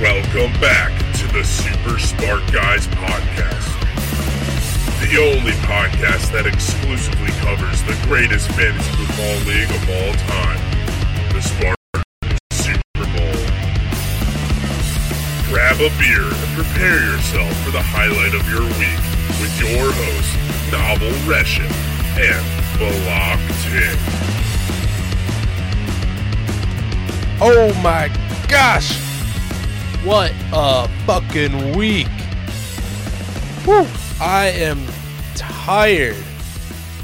Welcome back to the Super Spart Guys podcast. The only podcast that exclusively covers the greatest fantasy football league of all time, the Spartan Super Bowl. Grab a beer and prepare yourself for the highlight of your week with your hosts, Novel Rehcsif and Balak Ting. Oh my gosh! What a fucking week! Whew. I am tired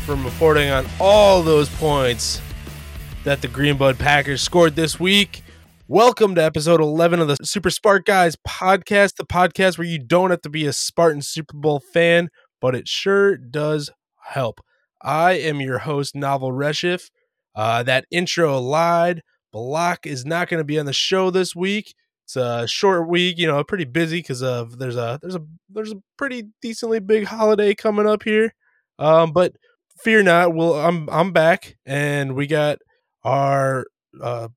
from reporting on all those points that the Greenbud Packers scored this week. Welcome to episode 11 of the Super Spart Guys podcast, the podcast where you don't have to be a Spartan Super Bowl fan, but it sure does help. I am your host, Novel Rehcsif. Uh, that intro lied. Block is not going to be on the show this week. It's a short week, you know, pretty busy because of there's a there's a there's a pretty decently big holiday coming up here. Um, but fear not, we'll I'm I'm back and we got our uh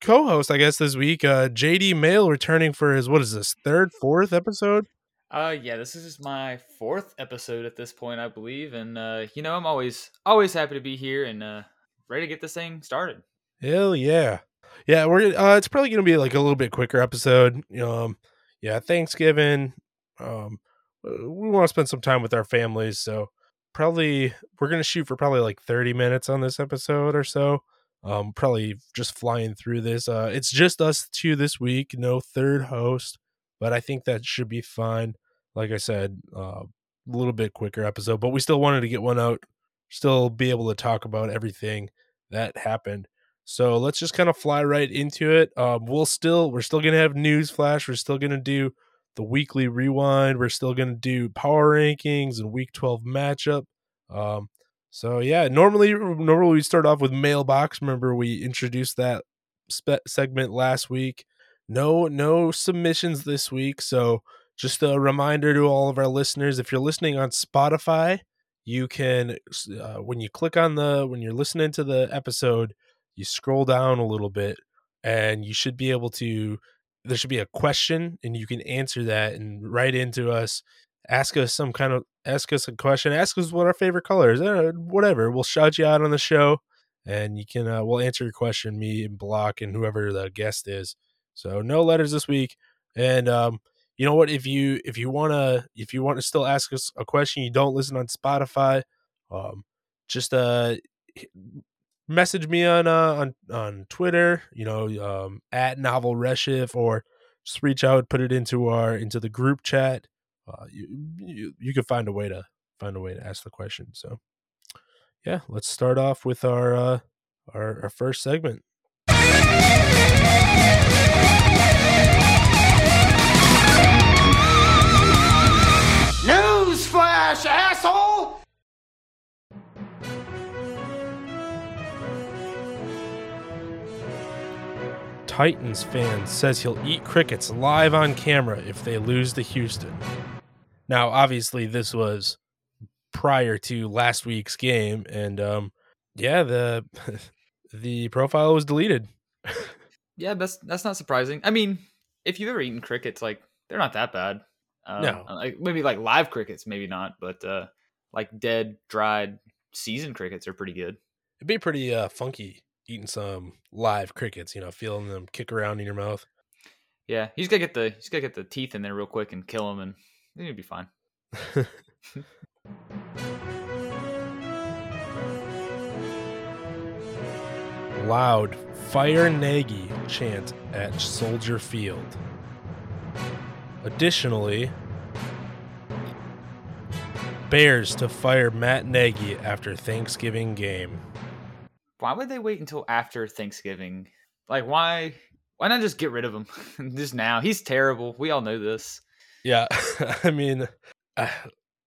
co-host, I guess, this week, uh JD Male returning for his what is this, third, fourth episode? Uh yeah, this is just my fourth episode at this point, I believe, and uh, you know I'm always always happy to be here and uh, ready to get this thing started. Hell yeah. Yeah, we're uh it's probably gonna be like a little bit quicker episode. Um yeah, Thanksgiving. Um we want to spend some time with our families, so probably we're gonna shoot for probably like 30 minutes on this episode or so. Um probably just flying through this. Uh it's just us two this week, no third host, but I think that should be fine. Like I said, uh a little bit quicker episode, but we still wanted to get one out, still be able to talk about everything that happened. So let's just kind of fly right into it. Um, we'll still we're still gonna have news flash. We're still gonna do the weekly rewind. We're still gonna do power rankings and week twelve matchup. Um, so yeah, normally normally we start off with mailbox. Remember we introduced that spe- segment last week. No no submissions this week. So just a reminder to all of our listeners: if you're listening on Spotify, you can uh, when you click on the when you're listening to the episode you scroll down a little bit and you should be able to there should be a question and you can answer that and write into us ask us some kind of ask us a question ask us what our favorite color is uh, whatever we'll shout you out on the show and you can uh, we'll answer your question me and block and whoever the guest is. So no letters this week and um you know what if you if you want to if you want to still ask us a question you don't listen on spotify um just uh message me on uh, on on Twitter, you know, um, at Novel Rehcsif, or just reach out, put it into our into the group chat. Uh, you, you you can find a way to find a way to ask the question. So, yeah, let's start off with our uh, our, our first segment. Titans fan says he'll eat crickets live on camera if they lose to Houston. Now, obviously, this was prior to last week's game, and um, yeah, the the profile was deleted. Yeah, that's that's not surprising. I mean, if you've ever eaten crickets, like they're not that bad. Um, No. like maybe like live crickets, maybe not, but uh, like dead, dried, seasoned crickets are pretty good. It'd be pretty uh, funky eating some live crickets, you know, feeling them kick around in your mouth. Yeah, just gotta get the just gotta get the teeth in there real quick and kill them, and then you'll be fine. Loud Fire Nagy chant at Soldier Field. Additionally, Bears to fire Matt Nagy after Thanksgiving game. Why would they wait until after Thanksgiving? Like, why? Why not just get rid of him just now? He's terrible. We all know this. Yeah, I mean, uh,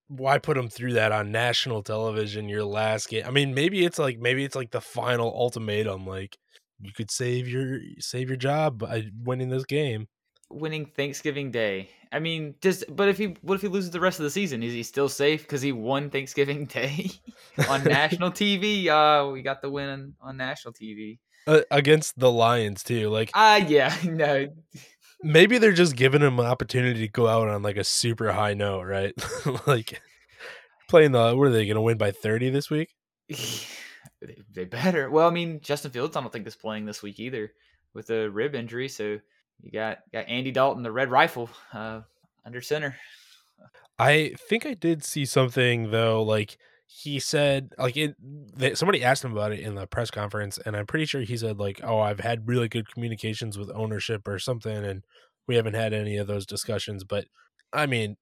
why put him through that on national television? Your last game. I mean, maybe it's like maybe it's like the final ultimatum. Like you could save your save your job by winning this game. Winning Thanksgiving Day. I mean, just but if he what if he loses the rest of the season? Is he still safe because he won Thanksgiving Day on national TV? Uh, we got the win on national TV. Uh, against the Lions too. Like Ah, yeah, no. maybe they're just giving him an opportunity to go out on like a super high note, right? like playing the what are they going to win by 30 this week? they, they better. Well, I mean, Justin Fields, I don't think is playing this week either with a rib injury. So you got got Andy Dalton, the Red Rifle, uh, under center. I think I did see something though, like he said, like it. They, somebody asked him about it in the press conference, and I'm pretty sure he said like, "Oh, I've had really good communications with ownership or something," and we haven't had any of those discussions. But I mean,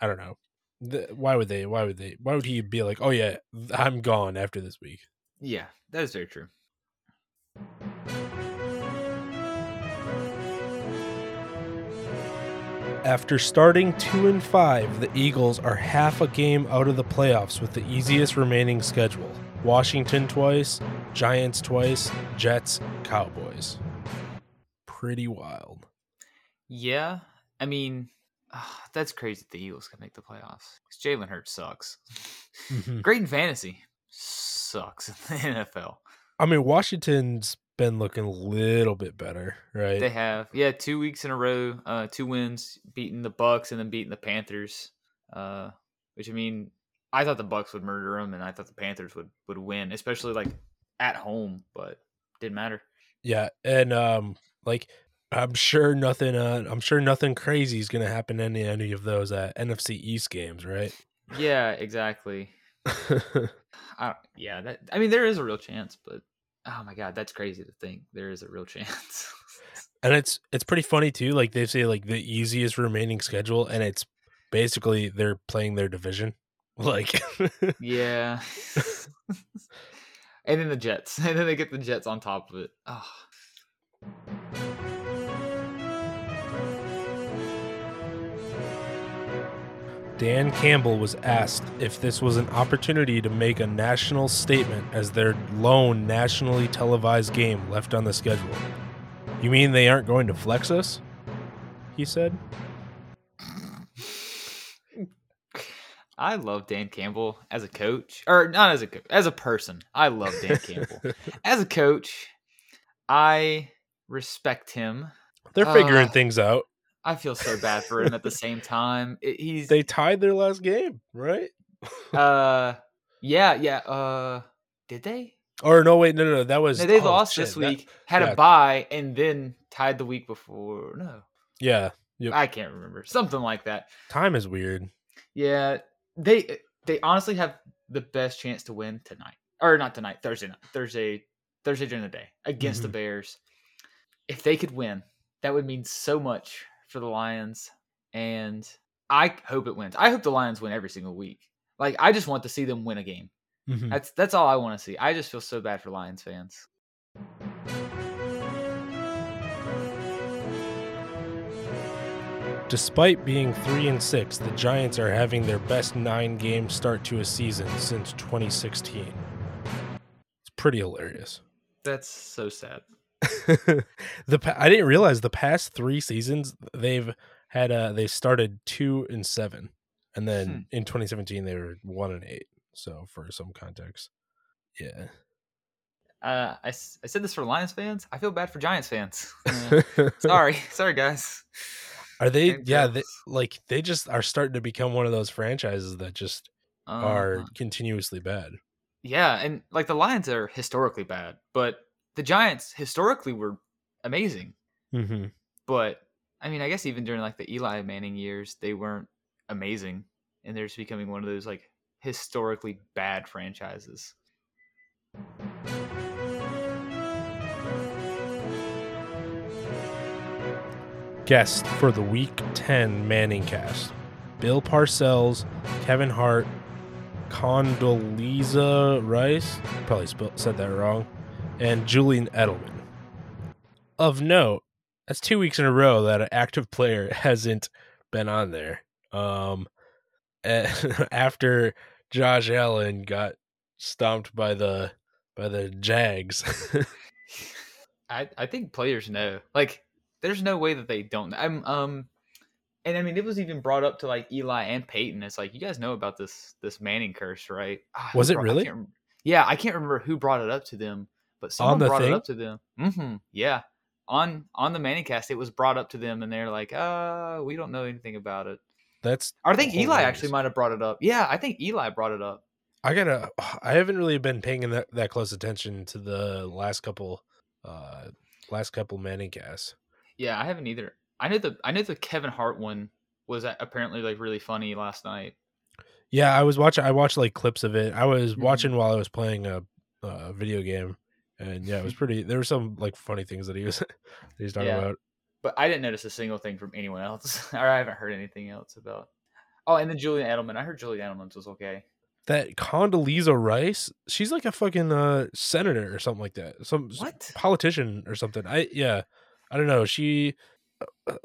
I don't know. The, why would they? Why would they? Why would he be like, "Oh yeah, I'm gone after this week"? Yeah, that is very true. After starting 2 and 5, the Eagles are half a game out of the playoffs with the easiest remaining schedule. Washington twice, Giants twice, Jets, Cowboys. Pretty wild. Yeah, I mean, uh, that's crazy. The Eagles can make the playoffs. Jalen Hurts sucks. Mm-hmm. Great in fantasy, sucks in the NFL. I mean, Washington's been looking a little bit better, right? They have, yeah, two weeks in a row, uh, two wins, beating the Bucks and then beating the Panthers. Uh, which I mean, I thought the Bucks would murder them, and I thought the Panthers would would win, especially like at home, but didn't matter. Yeah, and um, like I'm sure nothing. Uh, I'm sure nothing crazy is going to happen in any, any of those uh, NFC East games, right? Yeah, exactly. I, yeah, that I mean, there is a real chance, but oh my god, that's crazy to think there is a real chance. and it's it's pretty funny too. Like they say, like the easiest remaining schedule, and it's basically they're playing their division. Like, yeah. and then the Jets, and then they get the Jets on top of it. Oh. Dan Campbell was asked if this was an opportunity to make a national statement as their lone nationally televised game left on the schedule. You mean they aren't going to flex us? He said. I love Dan Campbell as a coach, or not as a coach, as a person. I love Dan Campbell as a coach. I respect him. They're figuring Uh, things out. I feel so bad for him at the same time. It- he's They tied their last game, right? uh yeah, yeah, uh did they? Or no, wait, no, no, no that was No, they oh, lost shit, this that- week, had yeah. a bye, and then tied the week before. No. yeah, Yep. I can't remember. Something like that. time is weird. Yeah, they they honestly have the best chance to win tonight, or not tonight, Thursday night, Thursday, Thursday during the day against the Mhm. Bears. If they could win, that would mean so much for the Lions, and I hope it wins. I hope the Lions win every single week. Like I just want to see them win a game. Mhm. That's that's all I want to see. I just feel so bad for Lions fans. Despite being three and six, the Giants are having their best nine-game start to a season since 2016. It's pretty hilarious. That's so sad. the I didn't realize the past three seasons they've had uh they started two and seven, and then Hmm. in 2017 they were one and eight. So for some context, yeah. Uh, I, I said this for Lions fans. I feel bad for Giants fans. Uh, sorry, sorry guys. Are they? Yeah, they, like they just are starting to become one of those franchises that just are Uh-huh. continuously bad. Yeah, and like the Lions are historically bad, but the Giants historically were amazing. Mm-hmm. But I mean, I guess even during like the Eli Manning years, they weren't amazing, and they're just becoming one of those like historically bad franchises. Guest for the Week 10 Manning cast Bill Parcells, Kevin Hart, Condoleezza Rice, probably spelled, said that wrong, and Julian Edelman. Of note, that's two weeks in a row that an active player hasn't been on there. Um, after Josh Allen got stomped by the by the Jags. I I think players know. Like, there's no way that they don't. I'm um, and I mean, it was even brought up to like Eli and Peyton. It's like you guys know about this this Manning curse, right? Ah, Was it brought- really? can't yeah, I can't remember who brought it up to them, but someone the brought thing? it up to them. Mm-hmm. Yeah, on on the Manningcast, it was brought up to them, and they're like, "Uh, we don't know anything about it." That's I think Eli actually might have brought it up. Yeah, I think Eli brought it up. I gotta. I haven't really been paying that that close attention to the last couple, uh, last couple Manning casts. Yeah, I haven't either. I know the I know the Kevin Hart one was apparently like really funny last night. Yeah, I was watching. I watched like clips of it. I was Mhm. watching while I was playing a, a video game, and yeah, it was pretty. There were some like funny things that he was that he was talking Yeah. about. But I didn't notice a single thing from anyone else, or I haven't heard anything else about. Oh, and then Julian Edelman. I heard Julian Edelman's was okay. That Condoleezza Rice, she's like a fucking uh, senator or something like that. Some What? politician or something. I yeah, I don't know. She uh,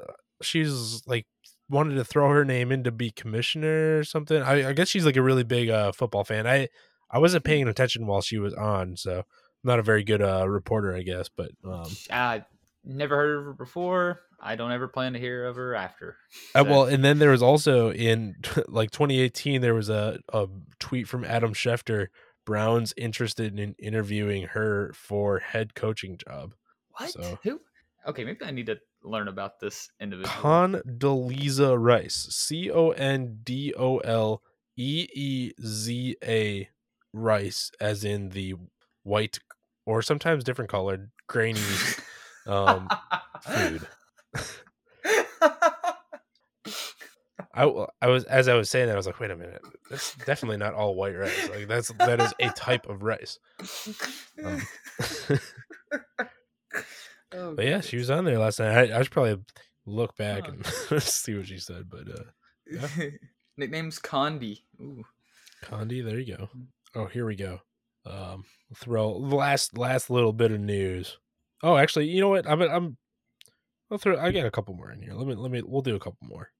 she's like wanted to throw her name in to be commissioner or something. I, I guess she's like a really big uh, football fan. I I wasn't Hmm. paying attention while she was on, so not a very good uh, reporter, I guess. But um, I never heard of her before. I don't ever plan to hear of her after. Uh, well, and then there was also in like 2018, there was a, a tweet from Adam Schefter. Brown's interested in interviewing her for head coaching job. What? So- Who? Okay, maybe I need to learn about this individual. Condoleezza Rice, C O N D O L E E Z A Rice, as in the white or sometimes different colored grainy um, food. I was as I was saying that I was like, wait a minute, that's definitely not all white rice. Like that's that is a type of rice. Um, Oh, but yeah, she was on there last night. I, I should probably look back Huh. and see what she said. But uh, yeah. Nickname's Condi. Ooh. Condi, there you go. Mm. Oh, here we go. Um, throw the last last little bit of news. Oh, actually, you know what? I'm I'm. I'll throw. I got a couple more in here. Let me let me. We'll do a couple more.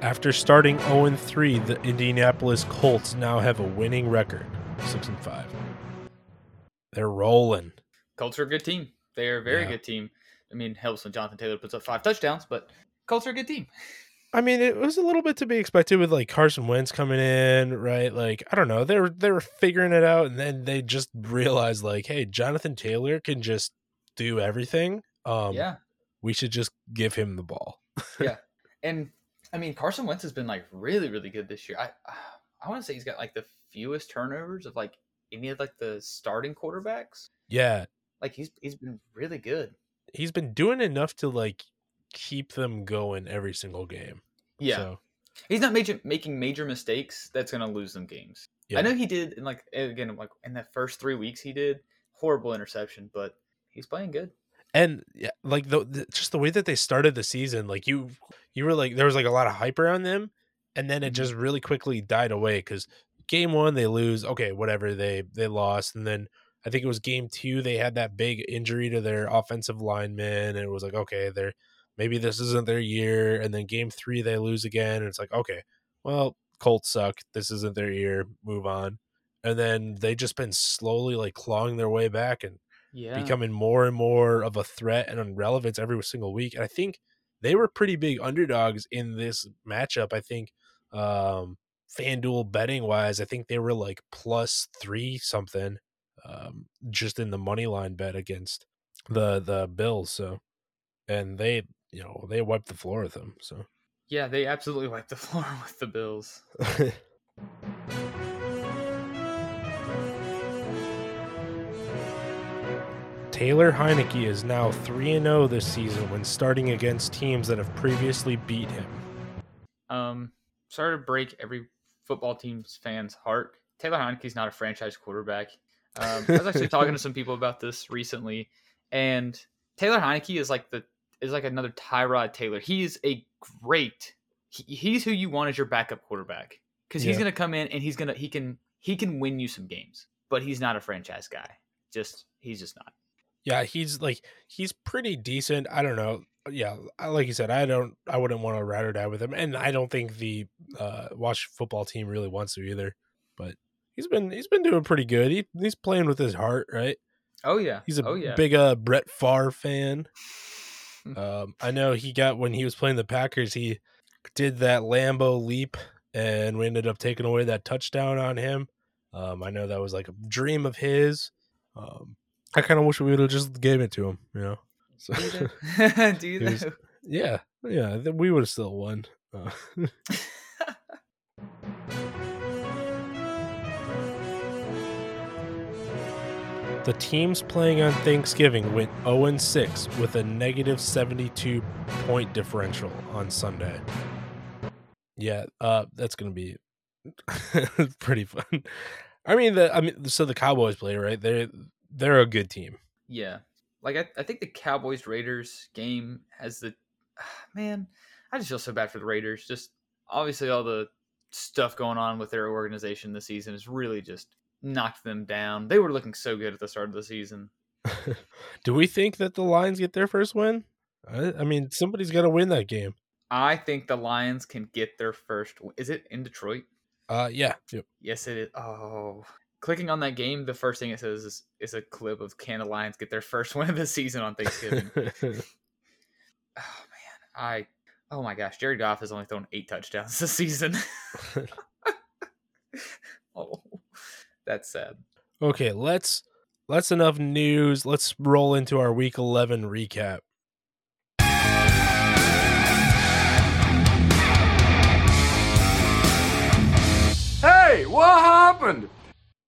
After starting 0 3, the Indianapolis Colts now have a winning record, six and five. They're rolling. Colts are a good team. They're a very Yeah. good team. I mean, helps when Jonathan Taylor puts up five touchdowns, but Colts are a good team. I mean, it was a little bit to be expected with like Carson Wentz coming in, right? Like, I don't know, they were they were figuring it out, and then they just realized like, hey, Jonathan Taylor can just do everything. Um, yeah. we should just give him the ball. Yeah, and I mean, Carson Wentz has been like really, really good this year. I I want to say he's got like the fewest turnovers of like any of like the starting quarterbacks. Yeah, Like he's he's been really good. he's been doing enough to like keep them going every single game. Yeah. So, He's not major, making major mistakes that's going to lose them games. yeah. I know he did in like again like in the first 3 weeks he did horrible interception, but he's playing good. and yeah, like the, the just the way that they started the season, like you you were like there was like a lot of hype around them, and then it Mhm. just really quickly died away because game one they lose, okay, whatever they they lost, and then I think it was game two they had that big injury to their offensive lineman, and it was like okay, they're maybe this isn't their year, and then game three they lose again, and it's like okay, well Colts suck, this isn't their year, move on, and then they just been slowly like clawing their way back and Yeah. becoming more and more of a threat and relevance every single week. And I think they were pretty big underdogs in this matchup. I think um FanDuel betting wise, I think they were like plus three something um just in the money line bet against the the Bills. So and they you know they wiped the floor with them. So yeah, they absolutely wiped the floor with the Bills. Taylor Heinicke is now 3 and 0 this season when starting against teams that have previously beat him. Um, sorry to break every football team's fan's heart. Taylor Heinicke's not a franchise quarterback. Um, I was actually talking to some people about this recently, and Taylor Heinicke is like the is like another Tyrod Taylor. He is a great. He, he's who you want as your backup quarterback because he's Yeah. gonna come in and he's gonna he can he can win you some games, but he's not a franchise guy. Just he's just not. Yeah, he's like he's pretty decent. I don't know. Yeah, I- like you said, I don't. I wouldn't want to ride or die with him, and I don't think the uh, Watch football team really wants to either. But he's been he's been doing pretty good. He, he's playing with his heart, right? Oh yeah. He's a oh yeah. big uh, Brett Favre fan. Um, I know he got when he was playing the Packers, he did that Lambeau leap, and we ended up taking away that touchdown on him. Um, I know that was like a dream of his. Um, I kind of wish we would have just gave it to him, you know. So, Do you though? Do you was- yeah, yeah, we would have still won. Uh, the teams playing on Thanksgiving went 0 6 with a negative 72 point differential on Sunday. Yeah, uh, that's gonna be pretty fun. I mean, the I mean, so the Cowboys play right. They're they're a good team. Yeah. Like I, I think the Cowboys Raiders game has the man, I just feel so bad for the Raiders. Just obviously all the stuff going on with their organization this season is really just knocked them down. They were looking so good at the start of the season. Do we think that the Lions get their first win? I, I mean, somebody's got to win that game. I think the Lions can get their first is it in Detroit? Uh, yeah, yep. Yes, it is. Oh. Clicking on that game, the first thing it says is, is a clip of can the Lions get their first win of the season on Thanksgiving. oh man, I oh my gosh, Jared Goff has only thrown eight touchdowns this season. oh, that's sad. okay, let's let's enough news. Let's roll into our week eleven recap. Hey, what happened?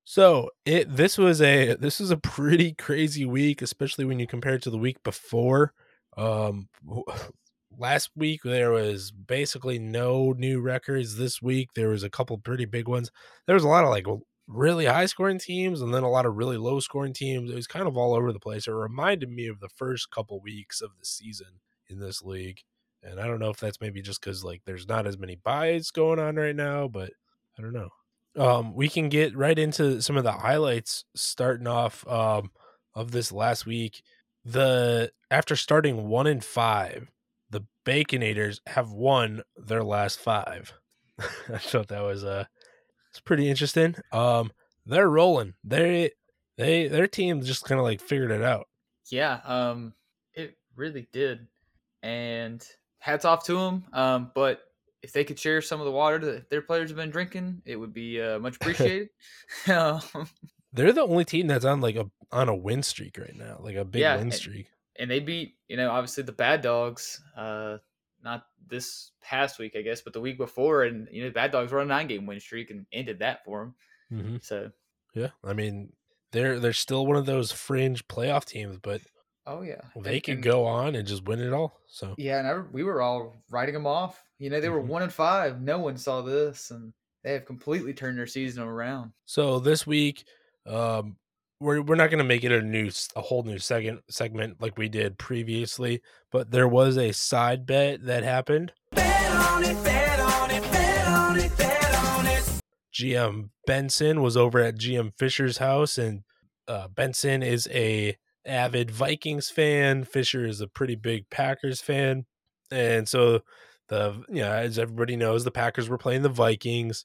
So it this was a this was a pretty crazy week, especially when you compare it to the week before. Um, last week there was basically no new records. This week there was a couple pretty big ones. There was a lot of like really high scoring teams, and then a lot of really low scoring teams. It was kind of all over the place. It reminded me of the first couple weeks of the season in this league, and I don't know if that's maybe just because like there's not as many buys going on right now, but I don't know um we can get right into some of the highlights starting off um of this last week the after starting one in five the baconators have won their last five i thought that was uh it's pretty interesting um they're rolling they they their team just kind of like figured it out Yeah, um, it really did, and hats off to them. Um, but if they could share some of the water that their players have been drinking, it would be uh, much appreciated. um, they're the only team that's on like a on a win streak right now like a big Yeah, win and- streak and they beat, you know, obviously the bad dogs. Uh, not this past week, I guess, but the week before, and you know, bad dogs were on a nine-game win streak and ended that for them. mm-hmm. So, Yeah, I mean, they're they're still one of those fringe playoff teams, but oh yeah, they And- could go on and just win it all. So Yeah, and I, we were all writing them off. You know, they were Mhm. one and five. No one saw this, and they have completely turned their season around. so this week, um, we're we're not going to make it a new a whole new second segment like we did previously, but there was a side bet that happened. GM Benson was over at GM Fisher's house, and uh, Benson is a avid Vikings fan. Fisher is a pretty big Packers fan, and so the you know as everybody knows, the Packers were playing the Vikings.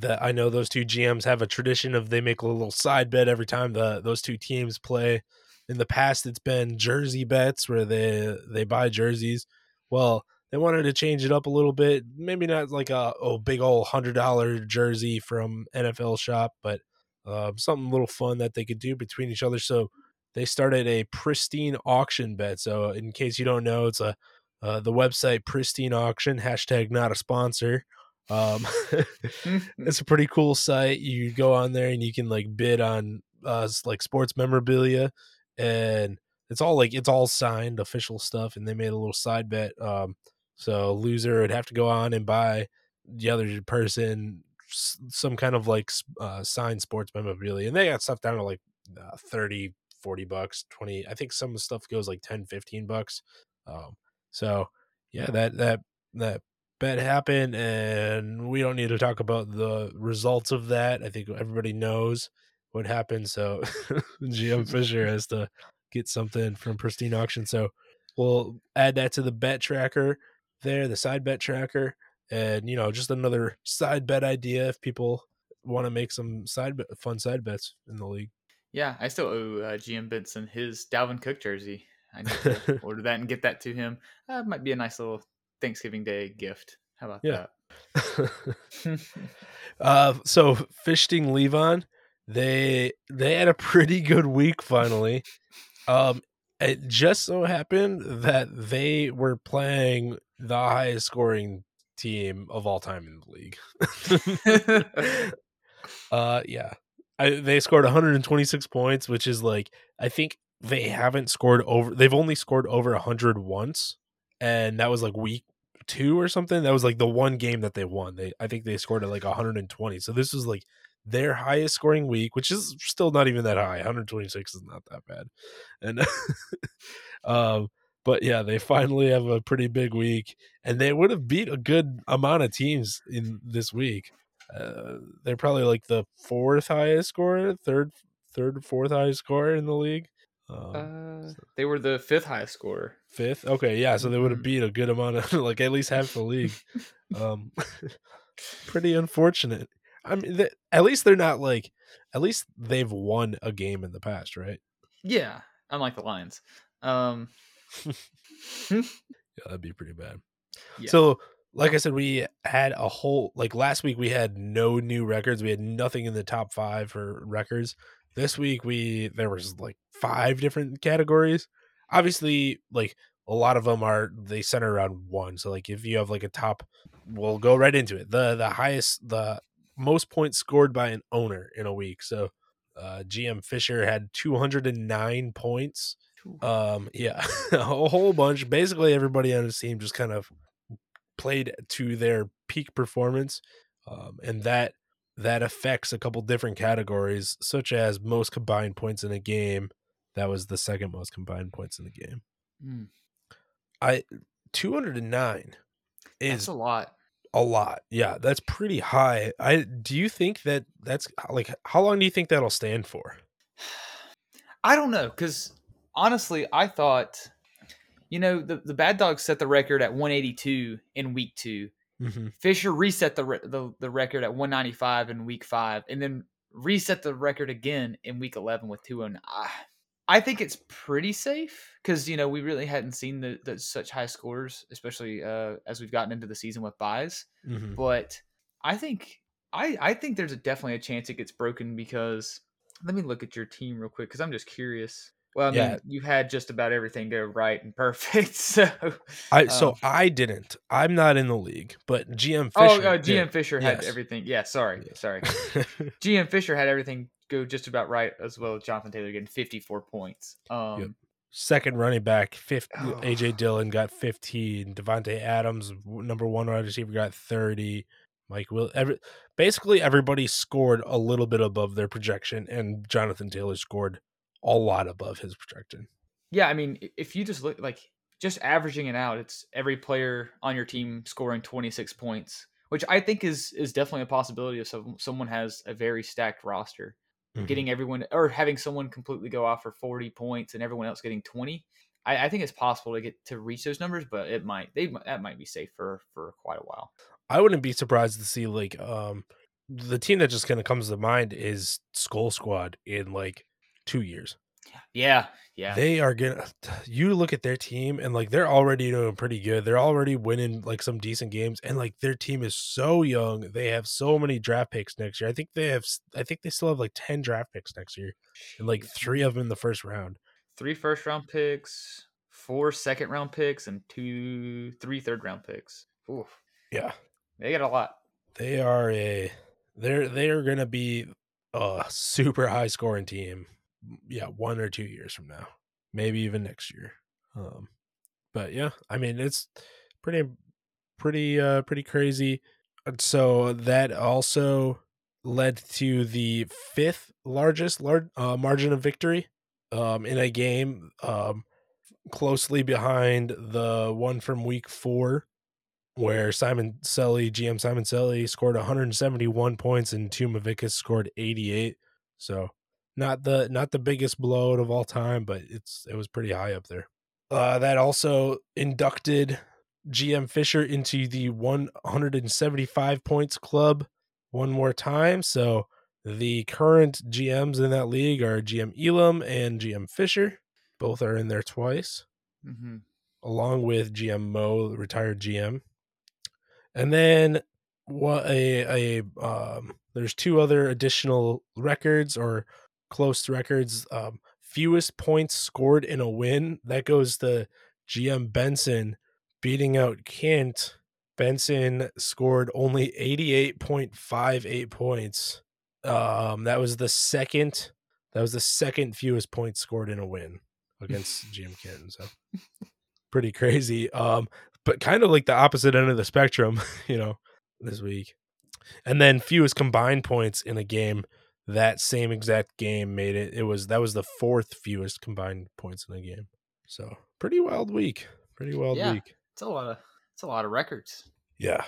That I know those two GMs have a tradition of they make a little side bet every time the those two teams play. In the past, it's been jersey bets where they they buy jerseys. Well, they wanted to change it up a little bit. Maybe not like a oh big old hundred dollar jersey from NFL shop, but uh, something a little fun that they could do between each other. So they started a pristine auction bet. So in case you don't know, it's a uh, the website pristine auction hashtag not a sponsor. Um, it's a pretty cool site. You go on there and you can like bid on uh like sports memorabilia, and it's all like it's all signed official stuff. And they made a little side bet. Um, so loser would have to go on and buy the other person some kind of like uh, signed sports memorabilia, and they got stuff down to like uh, 30 40 bucks 20 i think some stuff goes like 10 15 bucks um so yeah that that that bet happened and we don't need to talk about the results of that i think everybody knows what happened so gm fisher has to get something from pristine auction so we'll add that to the bet tracker there the side bet tracker and you know just another side bet idea if people want to make some side bet, fun side bets in the league Yeah, I still owe uh, GM Benson his Dalvin Cook jersey. I need to order that and get that to him. That might be a nice little Thanksgiving Day gift. How about Yeah. that? uh, so Fishting Levon they they had a pretty good week finally. Um, it just so happened that they were playing the highest scoring team of all time in the league. uh, yeah, I, they scored 126 points, which is like I think they haven't scored over. They've only scored over 100 once, and that was like week two or something. That was like the one game that they won. They I think they scored at like 120. So this was like their highest scoring week, which is still not even that high. 126 is not that bad. And um but yeah, they finally have a pretty big week and they would have beat a good amount of teams in this week. Uh, they're probably like the fourth highest scorer, third third fourth highest scorer in the league. Um, uh, they were the fifth highest scorer. fifth. Okay, yeah, so they would have Mhm. beat a good amount of like at least half the league. um pretty unfortunate. I mean, th- at least they're not like at least they've won a game in the past, right? Yeah, unlike the Lions. Um, Yeah, that'd be pretty bad. Yeah. So, like I said, we had a whole like last week we had no new records. We had nothing in the top five for records. This week we there was like five different categories. Obviously, like a lot of them are they center around one. So like if you have like a top, we'll go right into it. The the highest the most points scored by an owner in a week. So uh GM Fisher had 209 points. Um yeah, a whole bunch. Basically everybody on his team just kind of played to their peak performance. Um and that that affects a couple different categories such as most combined points in a game. That was the second most combined points in the game. mm, I 209 that's is a lot. a lot. Yeah, that's pretty high. I do you think that that's like how long do you think that'll stand for? I don't know because honestly, I thought, you know, the the Bad Dogs set the record at 182 in week two. Mm-hmm. Fisher reset the, re- the the record at 195 in week five, and then reset the record again in week 11 with 209. I, I think it's pretty safe because you know we really hadn't seen the, the such high scores, especially uh, as we've gotten into the season with buys. Mm-hmm. But I think I I think there's a, definitely a chance it gets broken because let me look at your team real quick because I'm just curious. Well, I mean, Yeah. you had just about everything go right and perfect. So, I so um, I didn't. I'm not in the league, but GM Fisher. oh, uh, GM did. Fisher had Yes. everything. Yeah, sorry, Yes. sorry. GM Fisher had everything go just about right as well as Jonathan Taylor getting 54 points. Um, Second running back, fifth. Oh. AJ Dillon got 15. Davante Adams, number one wide receiver, got 30. Mike Will. Every, basically, everybody scored a little bit above their projection, and Jonathan Taylor scored a lot above his projection. Yeah, I mean, if you just look like just averaging it out, it's every player on your team scoring 26 points, which I think is is definitely a possibility if some, someone has a very stacked roster. Mhm. Getting everyone or having someone completely go off for 40 points and everyone else getting 20. I, I think it's possible to get to reach those numbers, but it might they that might be safe for for quite a while. I wouldn't be surprised to see like um the team that just kind of comes to mind is Skull Squad in like two years. Yeah, yeah. They are gonna. You look at their team and like they're already doing pretty good. They're already winning like some decent games, and like their team is so young. They have so many draft picks next year. I think they have. I think they still have like ten draft picks next year, and like three of them in the first round. three first round picks, four second round picks, and two three third round picks. Oof. Yeah, They got a lot. they are a. They're they are gonna be a super high scoring team. Yeah, one or two years from now, maybe even next year. Um, but yeah, I mean it's pretty pretty uh pretty crazy. And So that also led to the fifth largest large uh, margin of victory um in a game um closely behind the one from week 4 where Simon Selly, GM Simon Selly scored 171 points and Tumavikas scored 88. So not the not the biggest blowout of all time, but it's it was pretty high up there. Uh, that also inducted GM Fisher into the 175 points club one more time. So the current GMs in that league are GM Elam and GM Fisher. Both are in there twice, Mm-hmm. along with GM Mo, retired GM. And then what a a um, there's two other additional records or close records. Um, fewest points scored in a win that goes to GM Benson beating out Kent. Benson scored only 88.58 points. Um, that was the second. That was the second fewest points scored in a win against GM Kent. So pretty crazy. Um, but kind of like the opposite end of the spectrum, you know, this week. And then fewest combined points in a game. That same exact game made it. It was that was the fourth fewest combined points in a game. So pretty wild week. Pretty wild Yeah. week. It's a lot of it's a lot of records. Yeah.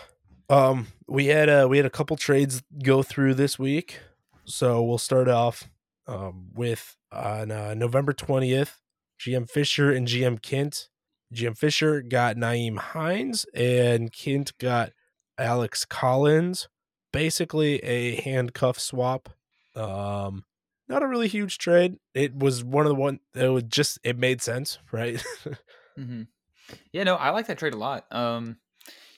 Um we had uh we had a couple trades go through this week. So we'll start off um with on uh, November 20th, GM Fisher and GM Kent. GM Fisher got Nyheim Hines and Kent got Alex Collins. Basically a handcuff swap. Um not a really huge trade. It was one of the one it was just it made sense, right? Mm-hmm. Yeah, no, I like that trade a lot. Um,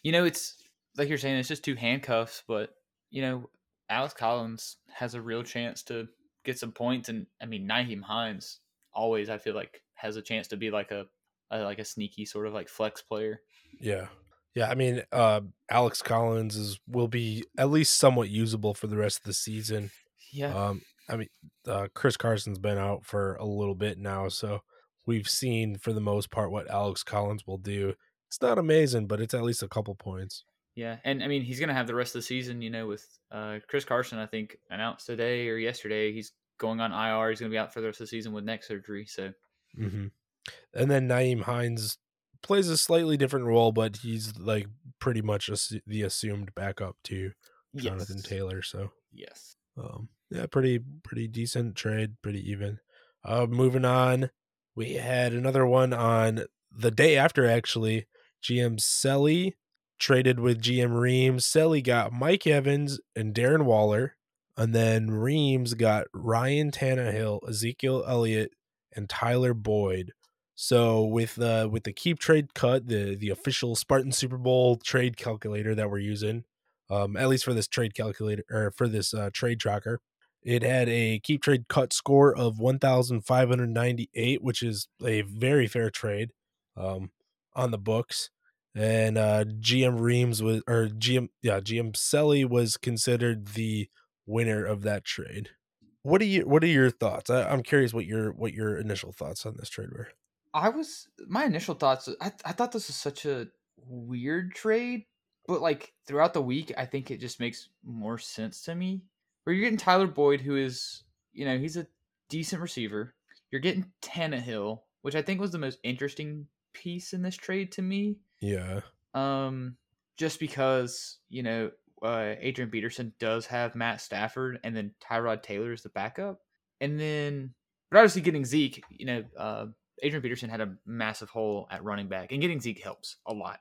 you know, it's like you're saying, it's just two handcuffs, but you know, Alex Collins has a real chance to get some points, and I mean, Nyheim Hines always, I feel like, has a chance to be like a, a like a sneaky sort of like flex player. Yeah. Yeah, I mean, uh Alex Collins is will be at least somewhat usable for the rest of the season. Yeah, Um I mean, uh Chris Carson's been out for a little bit now, so we've seen for the most part what Alex Collins will do. It's not amazing, but it's at least a couple points. yeah, and I mean, he's gonna have the rest of the season. You know, with uh, Chris Carson, I think announced today or yesterday, he's going on IR. He's gonna be out for the rest of the season with neck surgery. So hmm And then Nyheim Hines plays a slightly different role, but he's like pretty much the assumed backup to Jonathan yes. Taylor. So Yes. Um, yeah, pretty pretty decent trade, pretty even. Uh, moving on, we had another one on the day after actually. GM Selly traded with GM Reams. Selly got Mike Evans and Darren Waller, and then Reams got Ryan Tannehill, Ezekiel Elliott, and Tyler Boyd. So with the with the keep trade cut, the the official Spartan Super Bowl trade calculator that we're using, um, at least for this trade calculator or for this uh, trade tracker. It had a keep trade cut score of 1,598, which is a very fair trade um, on the books. And uh, GM Reams was, or GM, yeah, GM Selly was considered the winner of that trade. What are you? What are your thoughts? I, I'm curious what your what your initial thoughts on this trade were. I was my initial thoughts. I I thought this was such a weird trade, but like throughout the week, I think it just makes more sense to me. Where you're getting Tyler Boyd, who is you know he's a decent receiver. You're getting Tannehill, which I think was the most interesting piece in this trade to me. Yeah, Um, just because you know uh, Adrian Peterson does have Matt Stafford, and then Tyrod Taylor is the backup, and then but obviously getting Zeke, you know, uh, Adrian Peterson had a massive hole at running back, and getting Zeke helps a lot,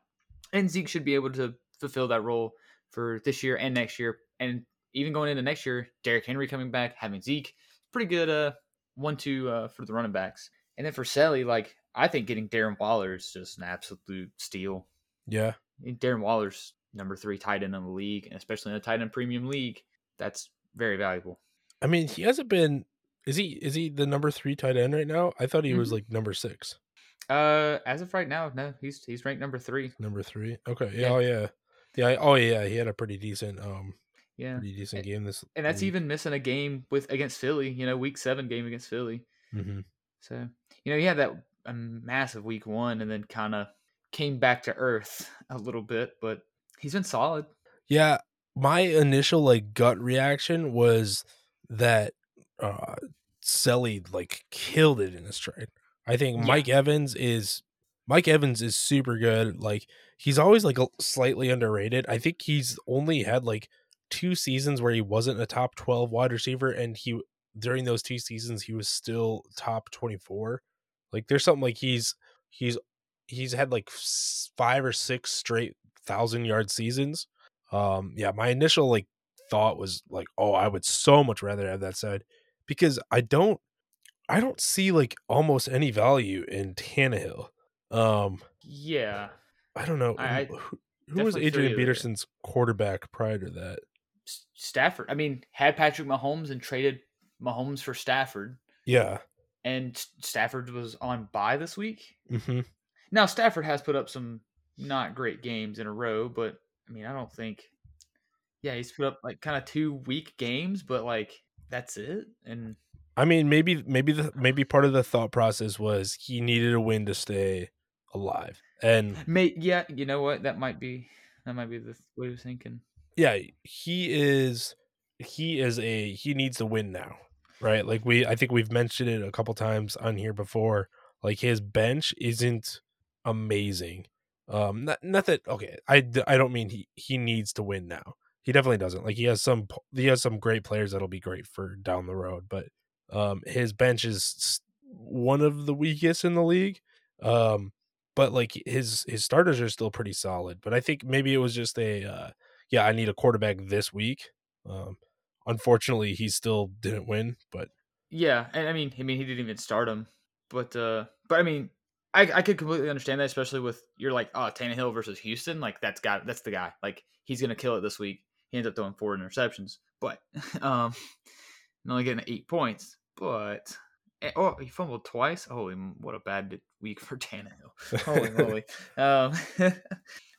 and Zeke should be able to fulfill that role for this year and next year, and even going into next year, Derrick Henry coming back, having Zeke, pretty good uh one-two uh, for the running backs, and then for Selly, like I think getting Darren Waller is just an absolute steal. yeah, Darren Waller's number three tight end in the league, and especially in a tight end premium league, that's very valuable. I mean, he hasn't been. Is he? Is he the number three tight end right now? I thought he was Mhm. like number six. Uh, as of right now, no, he's he's ranked number three. Number three. Okay. Yeah. Yeah. Oh yeah. Yeah. I- Oh yeah. He had a pretty decent. Um. Yeah, Pretty decent game this. and that's week. even missing a game with against Philly. You know, week seven game against Philly. Mhm. So you know, he had that um, massive week one, and then kind of came back to earth a little bit, but he's been solid. Yeah. My initial like gut reaction was that uh Selly like killed it in this trade. I think Yeah. Mike Evans is Mike Evans is super good. Like he's always like slightly underrated. I think he's only had like two seasons where he wasn't a top 12 wide receiver and he during those two seasons he was still top 24. Like there's something like he's he's he's had like five or six straight thousand yard seasons. Um yeah, my initial like thought was like, oh, I would so much rather have that side because I don't I don't see like almost any value in Tannehill. Um Yeah, I don't know I- who, who was Adrian. Peterson's quarterback prior to that. Stafford. I mean, had Patrick Mahomes and traded Mahomes for Stafford, Yeah. and Stafford was on bye this week. hmm Now Stafford has put up some not great games in a row, but I mean, I don't think. Yeah, he's put up like kind of two weak games, but like that's it. And I mean, maybe maybe the maybe part of the thought process was he needed a win to stay alive, and may yeah, you know what? That might be that might be the way of thinking. Yeah, he is he is a he needs to win now, right? Like we I think we've mentioned it a couple times on here before. Like his bench isn't amazing. Um, not, not that okay. I I don't mean he he needs to win now. He definitely doesn't. Like he has some he has some great players that'll be great for down the road, but um, his bench is one of the weakest in the league. Um, but like his his starters are still pretty solid. But I think maybe it was just a uh, yeah, I need a quarterback this week. Um, unfortunately, he still didn't win, but Yeah, and I mean, I mean, he didn't even start him, but uh, but I mean, I I could completely understand that, especially with you're like, oh, Tannehill versus Houston, like that's got that's the guy, like he's gonna kill it this week. He ends up throwing four interceptions, but um, and only getting eight points, but eh, oh, he fumbled twice. Holy, what a bad week for Tannehill. Holy moly. Um,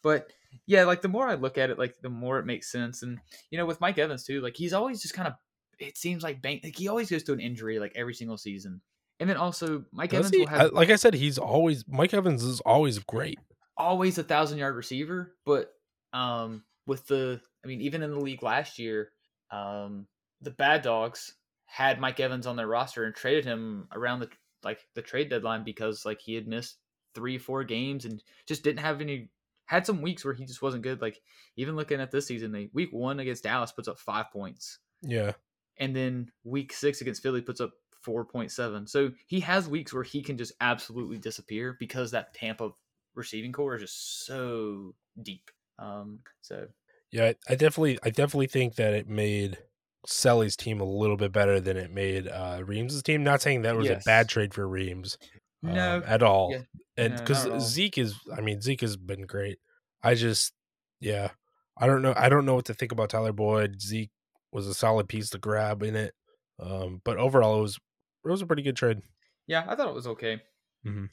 but yeah, like the more I look at it, like the more it makes sense. And you know, with Mike Evans too, like he's always just kind of. It seems like bank. Like he always goes to an injury like every single season. And then also Mike Does Evans he? will have like I said, he's always Mike Evans is always great. always a thousand yard receiver, but um with the I mean, even in the league last year, um the bad dogs had Mike Evans on their roster and traded him around the like the trade deadline because like he had missed three, four games and just didn't have any had some weeks where he just wasn't good. Like even looking at this season, they week one against Dallas puts up five points. Yeah, And then week six against Philly puts up four point seven. So he has weeks where he can just absolutely disappear because that Tampa receiving corps is just so deep. Um so yeah. I, definitely, I definitely think that it made Selly's team a little bit better than it made uh Reams's team. Not saying that was Yes. a bad trade for Reams, um, No, at all. yeah. And because all. Zeke is, I mean, Zeke has been great. I just, yeah, I don't know. I don't know what to think about Tyler Boyd. Zeke was a solid piece to grab in it, um, but overall, it was it was a pretty good trade. yeah, I thought it was okay. mm-hmm.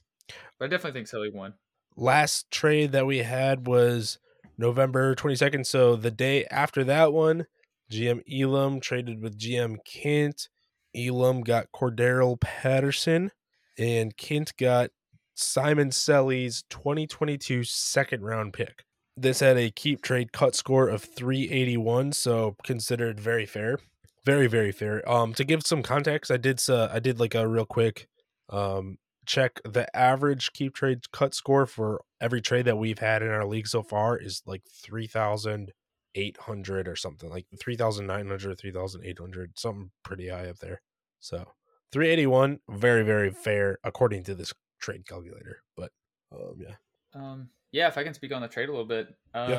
But I definitely think Sully won. last trade that we had was November 22nd. So the day after that one, GM Elam traded with GM Kent. Elam got Cordarrelle Patterson, and Kent got Simon Selly's 2022 second round pick. This had a keep trade cut score of 381, so considered very fair. Very, very fair. Um, to give some context, I did uh, I did like a real quick um check the average keep trade cut score for every trade that we've had in our league so far is like 3800 or something like 3900 3800 something pretty high up there so 381 very very fair according to this trade calculator but um yeah Um, yeah, if I can speak on the trade a little bit. Um, Yeah.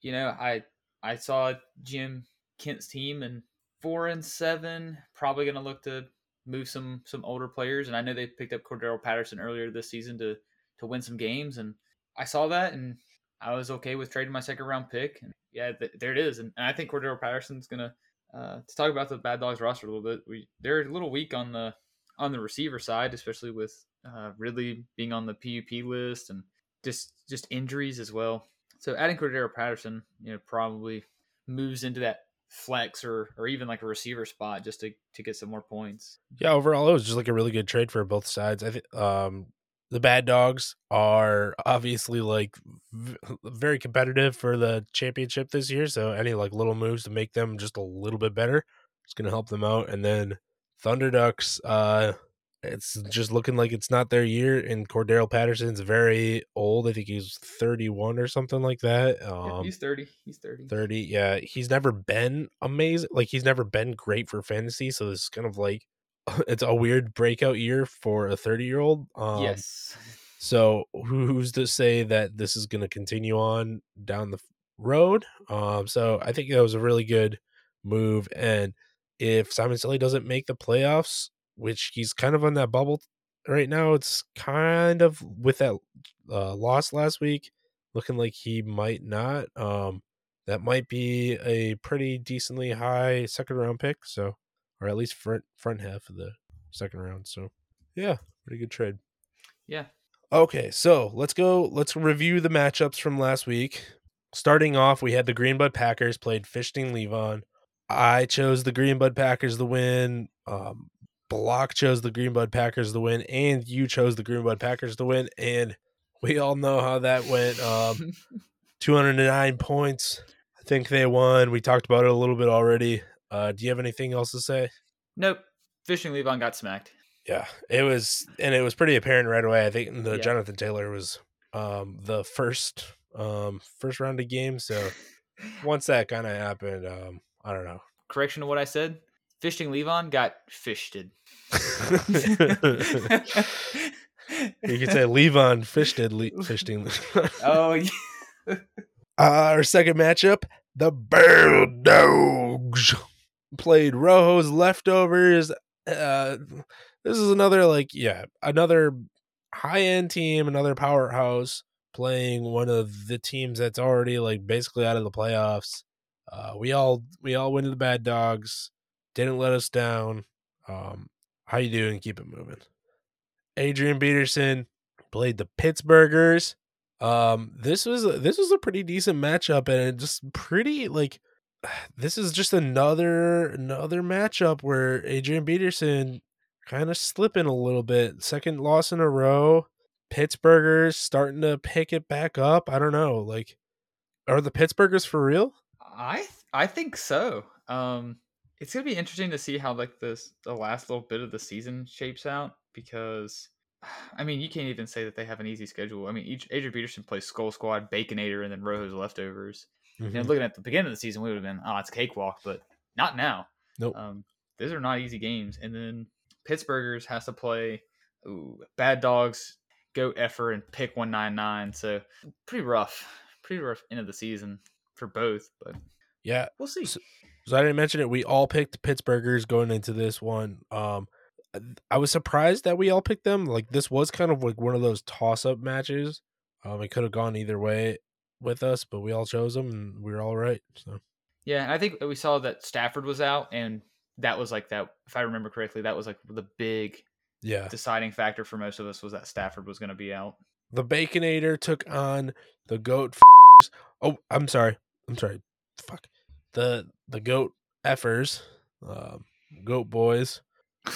you know, I I saw Jim Kent's team and four and seven, probably going to look to move some some older players, and I know they picked up Cordarrelle Patterson earlier this season to to win some games, and I saw that, and I was okay with trading my second round pick, and yeah, th- there it is, and, and I think Cordarrelle Patterson's going to. Uh, to talk about the Bad Dogs roster a little bit, we they're a little weak on the on the receiver side, especially with uh, Ridley being on the PUP list and just just injuries as well. So adding Cordarrelle Patterson, you know, probably moves into that flex or or even like a receiver spot just to to get some more points. yeah overall it was just like a really good trade for both sides i think um the bad dogs are obviously like v- very competitive for the championship this year so any like little moves to make them just a little bit better it's going to help them out and then thunder ducks uh it's just looking like it's not their year and cordarrelle patterson's very old i think he's 31 or something like that Yeah, um he's thirty. He's thirty. 30 yeah he's never been amazing like he's never been great for fantasy so this is kind of like it's a weird breakout year for a 30 year old um yes. so who's to say that this is going to continue on down the road um so i think that was a really good move and if simon Selly doesn't make the playoffs which he's kind of on that bubble right now it's kind of with that uh, loss last week looking like he might not um that might be a pretty decently high second round pick. So, or at least front front half of the second round. So, yeah, pretty good trade. Yeah. Okay, so let's go. Let's review the matchups from last week. Starting off, we had the Greenbud Packers played Fishing Levon. I chose the Greenbud Packers to win. Um, Block chose the Greenbud Packers to win, and you chose the Greenbud Packers to win. And we all know how that went. Um, 209 points. I think they won. We talked about it a little bit already. Uh, do you have anything else to say? Nope. Fishing Levon got smacked. Yeah, it was, and it was pretty apparent right away. I think the Yeah. Jonathan Taylor was um, the first um, first round of games. So once that kind of happened, um, I don't know. Correction to what I said. Fishing Levon got fishted. You could say Levon fished it, le- fishing. oh, yeah. Uh, our second matchup, the Barrel Dogs played Rojo's leftovers. Uh, this is another like yeah, another high end team, another powerhouse playing one of the teams that's already like basically out of the playoffs. Uh, we all we all went to the Bad Dogs, didn't let us down. Um, how you doing? Keep it moving. Adrian Peterson played the Pittsburghers. Um, this was this was a pretty decent matchup, and just pretty like this is just another another matchup where Adrian Peterson kind of slipping a little bit. Second loss in a row. Pittsburghers starting to pick it back up. I don't know. Like, are the Pittsburghers for real? I th- I think so. Um, it's gonna be interesting to see how like this the last little bit of the season shapes out because, I mean, you can't even say that they have an easy schedule. I mean, each Adrian Peterson plays Skull Squad, Baconator, and then Rojo's leftovers. Mm-hmm. And looking at the beginning of the season, we would have been, oh, it's cakewalk, but not now. Nope. Um, those are not easy games. And then Pittsburghers has to play ooh, Bad Dogs, Goat Effer, and Pick 199. So pretty rough. Pretty rough end of the season for both, but Yeah. we'll see. So- So I didn't mention it. We all picked Pittsburghers going into this one. Um, I was surprised that we all picked them. Like this was kind of like one of those toss-up matches. Um, it could have gone either way with us, but we all chose them, and we were all right. So Yeah, and I think we saw that Stafford was out, and that was like that. If I remember correctly, that was like the big yeah, deciding factor for most of us was that Stafford was going to be out. the Baconator took on the Goat. Oh, I'm sorry. I'm sorry. Fuck the the Goat effers, um, Goat boys.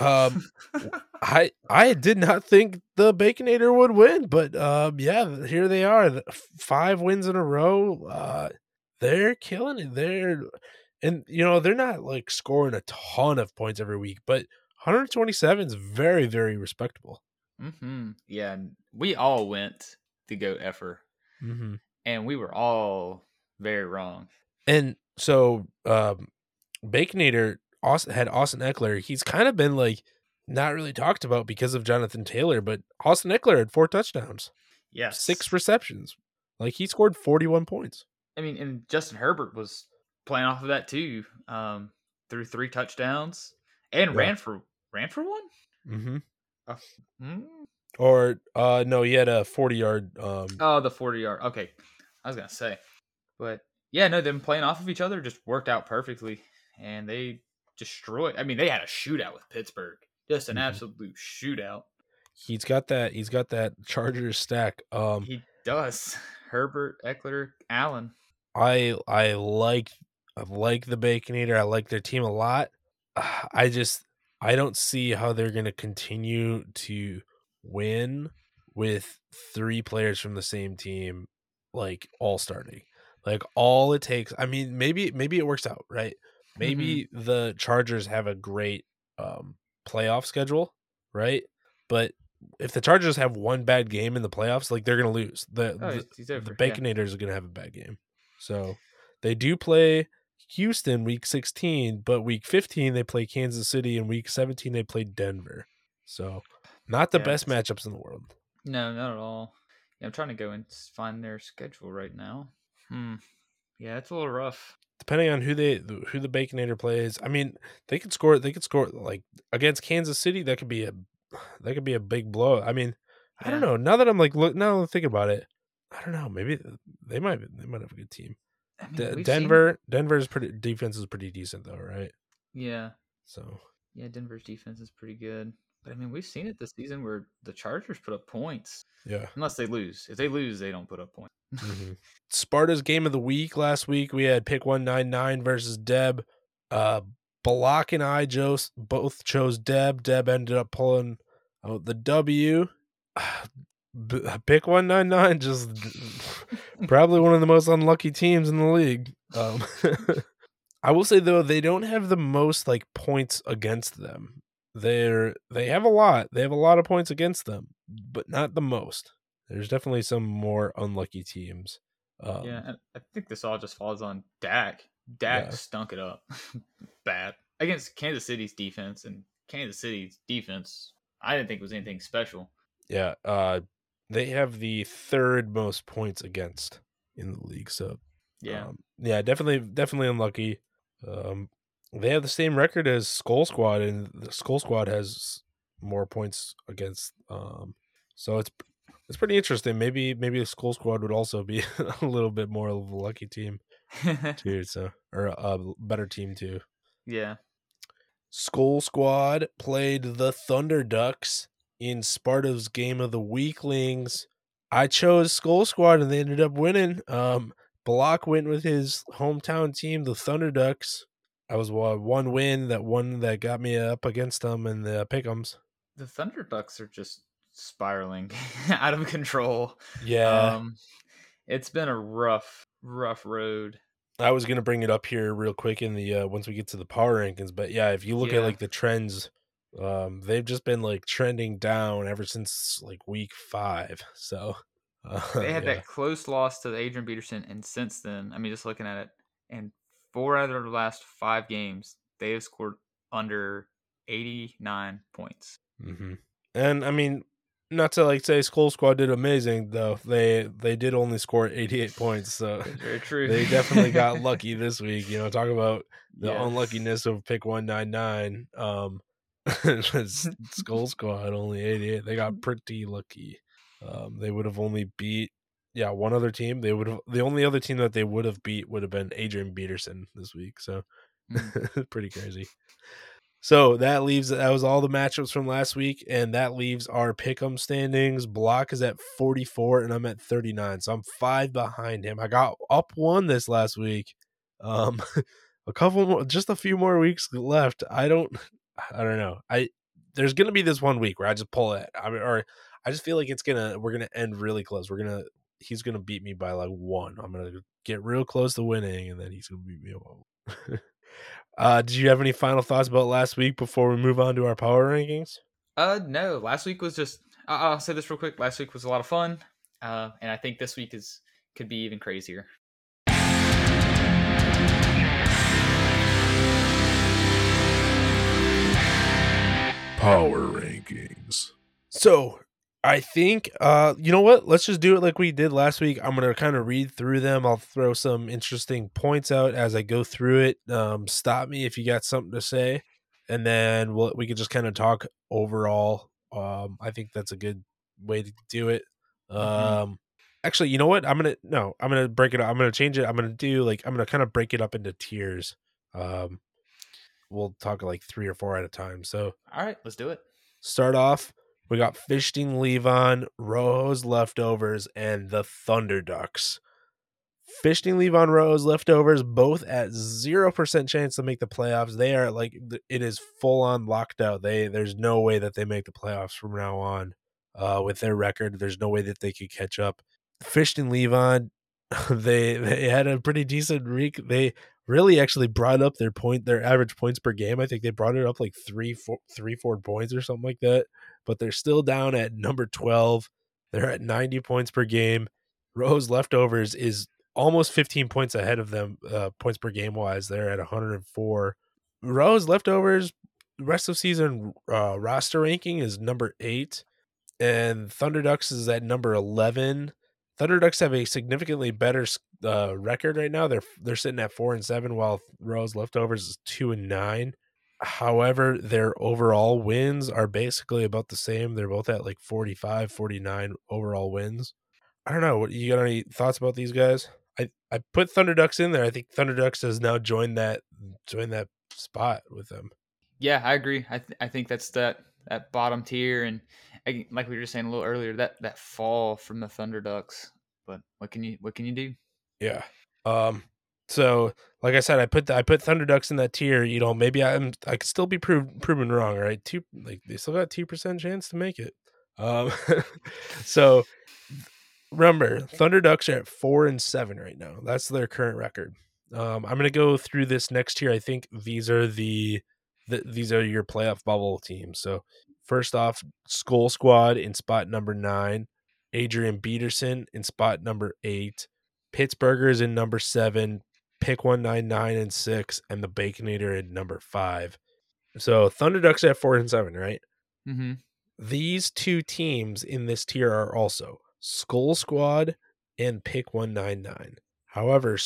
Um, I I did not think the Baconator would win, but um, yeah, here they are, five wins in a row. Uh, they're killing it. They're and you know they're not like scoring a ton of points every week, but 127 is very very respectable. hmm Yeah, we all went to go Effer, Mm-hmm. and we were all very wrong. And so um Baconator Austin had Austin Ekeler. He's kind of been like not really talked about because of Jonathan Taylor, but Austin Ekeler had four touchdowns, Yes, six receptions. Like he scored 41 points. I mean, and Justin Herbert was playing off of that too. Um, threw three touchdowns and Yeah. ran for ran for one. Mm-hmm. Mm. Or uh no, he had a 40 yard um Oh, the forty yard. Okay, I was gonna say, but yeah, no, them playing off of each other just worked out perfectly, and they destroyed. I mean, they had a shootout with Pittsburgh, just an Mhm. absolute shootout. he's got that he's got that Chargers stack. Um He does. Herbert, Ekeler, Allen. I I like I like the Baconator. I like their team a lot. I just I don't see how they're going to continue to win with three players from the same team like all starting. Like all it takes. I mean, maybe maybe it works out, right? Maybe the Chargers have a great um playoff schedule, right? But if the Chargers have one bad game in the playoffs, like they're going to lose. The, Oh, the he's, over. the yeah. Baconators are going to have a bad game. So they do play Houston week 16, but week 15 they play Kansas City and week 17 they play Denver. So not the Yeah, best matchups in the world. No, not at all. Yeah, I'm trying to go and find their schedule right now. Hmm. Yeah, it's a little rough. Depending on who they who the Baconator plays, I mean, they could score they could score like against Kansas City that could be a that could be a big blow. I mean, I don't know. Now that I'm like look now thinking about it, I don't know. Maybe they might they might have a good team. I mean, D- we've seen Denver, Denver's pretty defense is pretty decent though, right? Yeah, So yeah. Denver's defense is pretty good, but I mean, we've seen it this season where the Chargers put up points yeah. unless they lose. If they lose, they don't put up points. Mhm. Sparta's game of the week last week. We had pick one nine nine versus Deb. Uh, Balak and I chose both chose Deb. Deb ended up pulling out the W. Pick one nine nine just probably one of the most unlucky teams in the league. Um, I will say though they don't have the most like points against them. They're they have a lot. They have a lot of points against them, but not the most. There's definitely some more unlucky teams. Um, yeah, and I think this all just falls on Dak. Dak Yeah. stunk it up bad against Kansas City's defense, and Kansas City's defense, I didn't think was anything special. yeah. Uh, they have the third most points against in the league. So Yeah, um, yeah, definitely, definitely unlucky. Um, they have the same record as Skull Squad, and the Skull Squad has more points against. Um, so it's it's pretty interesting. Maybe maybe the Skull Squad would also be a little bit more of a lucky team too. So or a better team too. yeah. Skull Squad played the Thunder Ducks in Sparta's game of the weaklings. I chose Skull Squad and they ended up winning. Um, Block went with his hometown team, the Thunder Ducks. I was uh, one win, that one that got me up against them in the pickums. The Thunder Ducks are just spiraling out of control. Yeah, Um, it's been a rough, rough road. I was gonna bring it up here real quick in the uh, once we get to the power rankings, but yeah, if you look at like the trends, um, they've just been like trending down ever since like week five. So uh, They had yeah. that close loss to Adrian Peterson, and since then, I mean, just looking at it, in four out of their last five games, they have scored under 89 points. hmm And I mean, not to like say Skull Squad did amazing though. They they did only score 88 points, so very true. they definitely got lucky this week. You know, talk about the Yeah. unluckiness of pick 199. Um Skull Squad only 88. They got pretty lucky. Um they would have only beat yeah, one other team. They would have the only other team that they would have beat would have been Adrian Peterson this week. So pretty crazy. So that leaves that was all the matchups from last week, and that leaves our pick'em standings. Block is at 44, and I'm at 39. So I'm five behind him. I got up one this last week. Um a couple more just a few more weeks left. I don't I don't know. I there's gonna be this one week where I just pull it. I mean, or I just feel like it's gonna we're gonna end really close. We're gonna he's gonna beat me by like one. I'm gonna get real close to winning, and then he's gonna beat me up. uh, did you have any final thoughts about last week before we move on to our power rankings? Uh, no. Last week was just. I- I'll say this real quick. Last week was a lot of fun, uh, and I think this week is could be even crazier. Power rankings. So I think uh you know what? Let's just do it like we did last week. I'm gonna kind of read through them. I'll throw some interesting points out as I go through it. Um stop me if you got something to say. And then we'll we could just kind of talk overall. Um I think that's a good way to do it. Um actually you know what? I'm gonna no, I'm gonna break it up. I'm gonna change it. I'm gonna do like I'm gonna kind of break it up into tiers. Um we'll talk like three or four at a time. So All right, let's do it. start off we got Fishting Levon, Rojo's Leftovers, and the Thunder Ducks. Fishting Levon, Rojo's Leftovers, both at 0% chance to make the playoffs. They are like, it is full on locked out. They There's no way that they make the playoffs from now on uh, with their record. There's no way that they could catch up. Fishting Levon, they, they had a pretty decent week. They really actually brought up their point, their average points per game. I think they brought it up like three, four, three, four points or something like that but they're still down at number 12. They're at 90 points per game. Rose leftovers is almost 15 points ahead of them, uh, points per game wise. They're at 104. Rose leftovers, rest of season uh, roster ranking is number eight, and Thunder Ducks is at number 11. Thunder Ducks have a significantly better uh, record right now. They're they're sitting at four and seven, while Rose leftovers is two and nine. However, their overall wins are basically about the same. They're both at like 45, 49 overall wins. I don't know. What you got any thoughts about these guys? I I put Thunder Ducks in there. I think Thunder Ducks has now joined that joined that spot with them. Yeah, I agree. I th- I think that's that that bottom tier, and I, like we were just saying a little earlier, that that fall from the Thunder Ducks. But what can you what can you do? Yeah. Um. So, like I said, I put the, I put Thunder Ducks in that tier. You know, maybe I'm I could still be proved proven wrong. Right? Two like they still got two percent chance to make it. Um. so remember, Thunder Ducks are at four and seven right now. That's their current record. Um, I'm gonna go through this next year. I think these are the, the these are your playoff bubble teams. So first off, Skull Squad in spot number nine, Adrian Peterson in spot number eight, Pittsburghers in number seven, Pick one nine nine and six, and the Baconator in number five. So Thunder Ducks at four and seven, right? Mm-hmm. These two teams in this tier are also Skull Squad and Pick 199. However,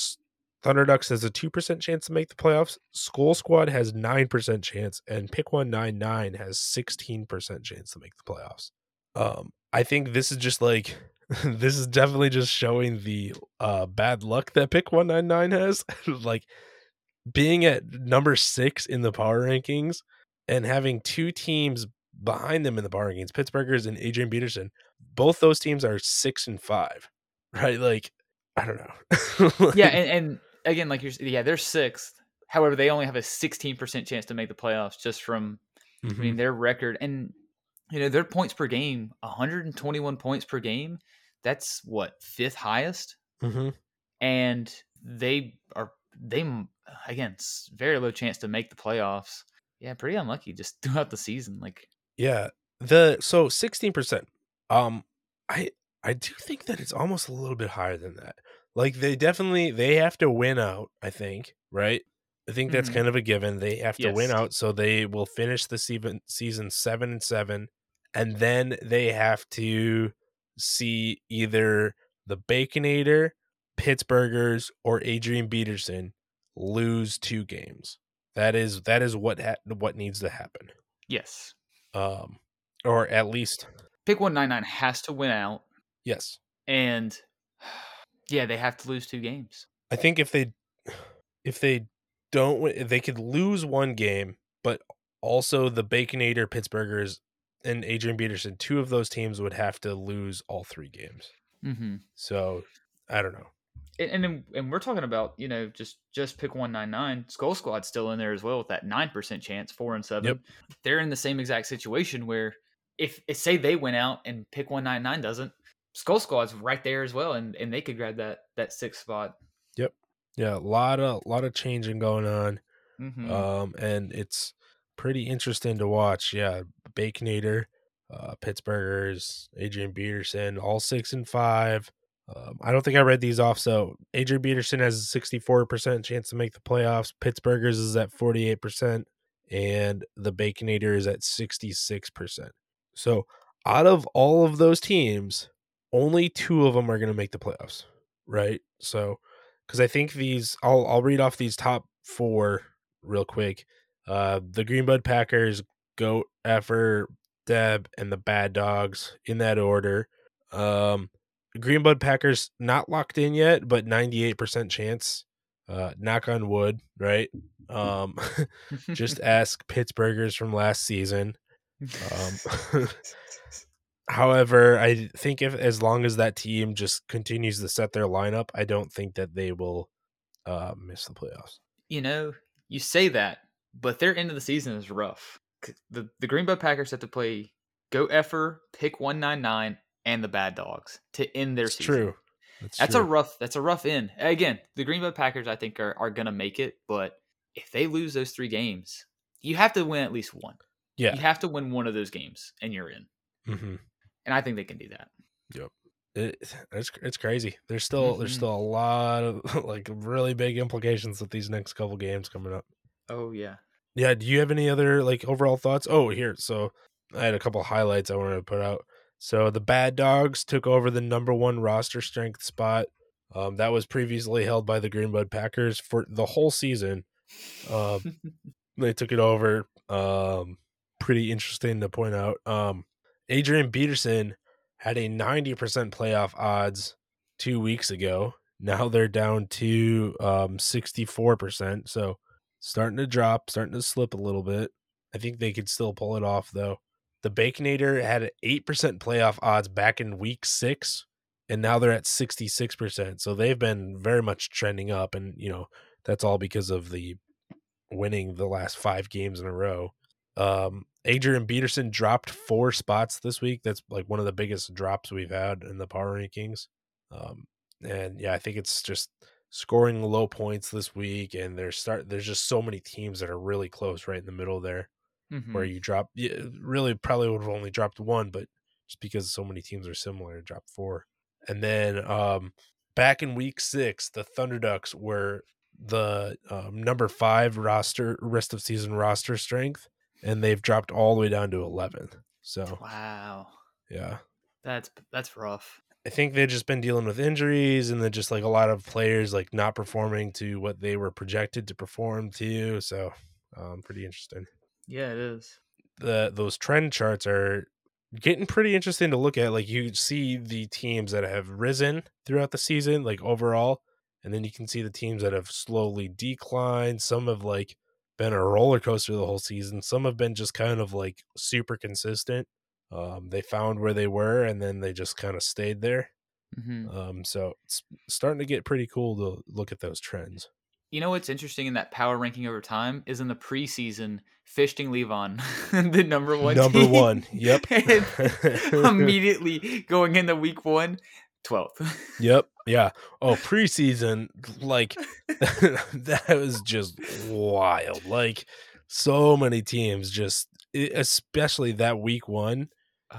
Thunder Ducks has a 2% chance to make the playoffs. Skull Squad has 9% chance, and Pick 199 has 16% chance to make the playoffs. Um, I think this is just like this is definitely just showing the uh bad luck that Pick 199 has. like being at number six in the power rankings and having two teams behind them in the power rankings, Pittsburghers and Adrian Peterson, both those teams are six and five, right? Like, I don't know. like, yeah, and, and, again, like you're, yeah, they're sixth. However, they only have a 16% chance to make the playoffs just from, mm-hmm. I mean, mm-hmm. their record and you know their points per game, 121 points per game. That's what fifth highest, mm-hmm. and they are they again very low chance to make the playoffs. Yeah, pretty unlucky just throughout the season. Like, yeah, the so 16%. Um, I I do think that it's almost a little bit higher than that. Like they definitely they have to win out. I think right. I think that's mm-hmm. kind of a given. They have to yes. win out, so they will finish the season season seven and seven, and then they have to see either the Baconator, Pittsburghers, or Adrian Peterson lose two games. That is that is what ha- what needs to happen. Yes. Um, or at least Pick 199 has to win out. Yes. And yeah, they have to lose two games. I think if they if they don't win, they could lose one game, but also the Baconator, Pittsburghers, and Adrian Peterson, two of those teams would have to lose all three games. Mm-hmm. So I don't know. And, and and we're talking about you know just just pick one nine nine. Skull Squad's still in there as well with that nine percent chance, four and seven. Yep. They're in the same exact situation where if, if say they went out and pick 199 doesn't, Skull Squad's right there as well, and, and they could grab that that sixth spot. Yeah, a lot of a lot of changing going on. Mm-hmm. Um, and it's pretty interesting to watch. Yeah, Baconator, uh, Pittsburghers, Adrian Peterson, all six and five. Um, I don't think I read these off. So Adrian Peterson has a 64% chance to make the playoffs. Pittsburghers is at 48%, and the Baconator is at 66%. So out of all of those teams, only two of them are going to make the playoffs, right? So because I think these, I'll I'll read off these top four real quick. Uh, the Greenbud Packers, Goat, Effer, Deb, and the Bad Dogs in that order. Um, Greenbud Packers not locked in yet, but ninety eight percent chance. Uh, knock on wood, right? Um, just ask Pittsburghers from last season. Um, however, I think if as long as that team just continues to set their lineup, I don't think that they will uh, miss the playoffs. You know, you say that, but their end of the season is rough. The the Green Bay Packers have to play Go Effer, Pick One Nine Nine, and the Bad Dogs to end their it's season. True. That's, that's true. a rough. That's a rough end. Again, the Green Bay Packers, I think, are are gonna make it, but if they lose those three games, you have to win at least one. Yeah. You have to win one of those games and you're in. Mm-hmm. And I think they can do that. Yep. It, it's it's crazy. There's still mm-hmm. there's still a lot of like really big implications with these next couple games coming up. Oh yeah. Yeah, do you have any other like overall thoughts? Oh, here. So I had a couple highlights I wanted to put out. So the Bad Dogs took over the number 1 roster strength spot. Um, that was previously held by the Greenbud Packers for the whole season. Um, they took it over. Um, pretty interesting to point out. Um, Adrian Peterson had a 90% playoff odds two weeks ago. Now they're down to um 64%. So starting to drop, starting to slip a little bit. I think they could still pull it off though. The Baconator had an 8% playoff odds back in week six, and now they're at 66%. So they've been very much trending up. And, you know, that's all because of the winning the last five games in a row. Um, Adrian Peterson dropped four spots this week. That's like one of the biggest drops we've had in the power rankings. Um, and yeah, I think it's just scoring low points this week, and there's start there's just so many teams that are really close right in the middle there, Mhm. where you drop. Yeah, really, probably would have only dropped one, but just because so many teams are similar, drop four. And then um, back in week six, the Thunder Ducks were the um, number five roster rest of season roster strength, and they've dropped all the way down to 11. So Wow, yeah, that's that's rough. I think they've just been dealing with injuries and then just like a lot of players like not performing to what they were projected to perform to. So um, pretty interesting. Yeah, it is. The those trend charts are getting pretty interesting to look at. Like you see the teams that have risen throughout the season, like overall, and then you can see the teams that have slowly declined. Some have like been a roller coaster the whole season. Some have been just kind of like super consistent. Um, they found where they were and then they just kind of stayed there. hmm Um, so it's starting to get pretty cool to look at those trends. You know what's interesting in that power ranking over time is in the preseason, Fishting Levon, the number one. Number team, one. Yep. immediately going into week one, 12th. Yep. Yeah. Oh, preseason, like that was just wild. Like so many teams just especially that week one,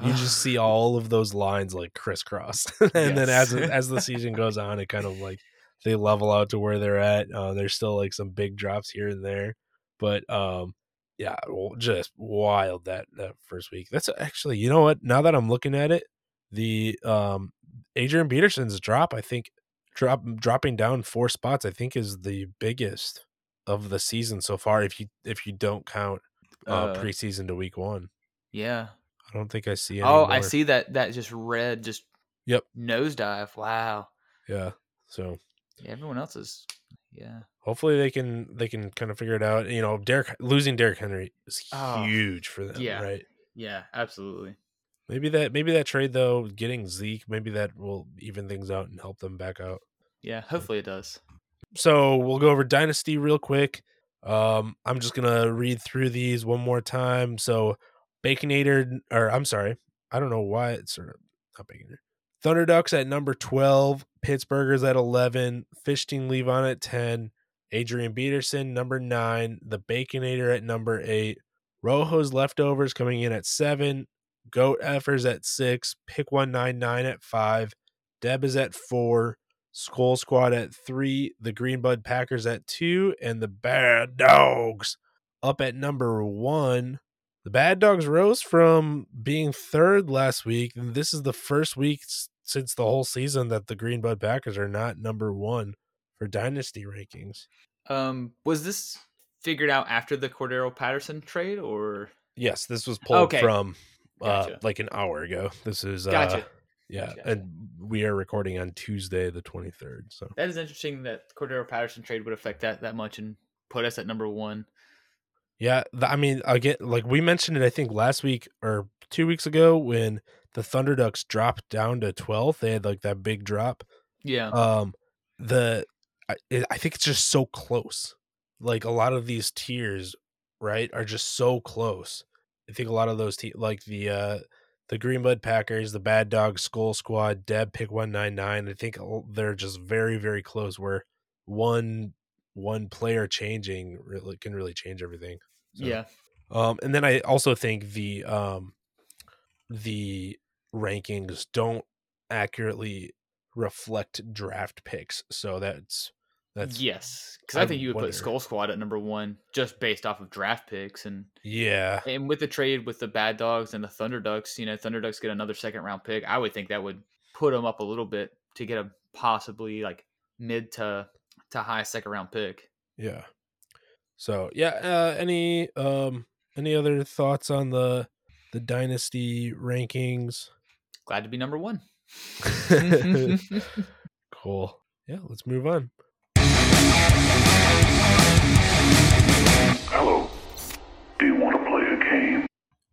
you just see all of those lines like crisscross. and then as as the season goes on, it kind of like they level out to where they're at. Uh, there's still like some big drops here and there, but um, yeah, just wild that that first week. That's actually, you know what? Now that I'm looking at it, the um Adrian Peterson's drop, I think, drop dropping down four spots, I think, is the biggest of the season so far. If you if you don't count uh, Uh, preseason to week one, yeah. I don't think I see. Any Oh, I see that that just red just Yep. nosedive. Wow. Yeah. So Yeah, everyone else is yeah. hopefully they can they can kind of figure it out. You know, Derrick losing Derrick Henry is Oh, huge for them, yeah. right? Yeah, absolutely. Maybe that maybe that trade though, getting Zeke, maybe that will even things out and help them back out. Yeah, hopefully it does. So we'll go over Dynasty real quick. Um, I'm just gonna read through these one more time. So Baconator, or I'm sorry, I don't know why it's or not Baconator. Thunder Ducks at number 12, Pittsburghers at 11, Fishing Levon at 10, Adrian Peterson number 9, the Baconator at number 8, Rojo's Leftovers coming in at 7, Goat Effers at 6, Pick 199 at 5, Deb is at 4, Skull Squad at 3, the Green Bud Packers at 2, and the Bad Dogs up at number 1. The Bad Dogs rose from being third last week. And this is the first week since the whole season that the Green Bud Packers are not number one for dynasty rankings. Um, was this figured out after the Cordarrelle Patterson trade or Yes, this was pulled Okay. from uh, like an hour ago. This is uh, Gotcha. yeah, Gotcha. and we are recording on Tuesday the twenty third. So that is interesting that Cordarrelle Patterson trade would affect that that much and put us at number one. Yeah, th- I mean, again, like we mentioned it, I think last week or two weeks ago when the Thunder Ducks dropped down to 12th, they had like that big drop. Yeah. Um, the I, I think it's just so close. Like a lot of these tiers, right, are just so close. I think a lot of those te- like the uh the Green Bud Packers, the Bad Dog Skull Squad, Deb Pick One Nine Nine. I think they're just very very close. Where one one player changing really can really change everything. So, yeah. Um, and then I also think the um, the rankings don't accurately reflect draft picks. So that's that's Yes, because I, I think you would wonder. put Skull Squad at number one just based off of draft picks and yeah, and with the trade with the Bad Dogs and the Thunder Ducks, you know, Thunder Ducks get another second round pick. I would think that would put them up a little bit to get a possibly like mid to to high second round pick. yeah. So yeah, uh, any um any other thoughts on the the dynasty rankings? Glad to be number one. cool. yeah, let's move on. Hello. Do you want to play a game?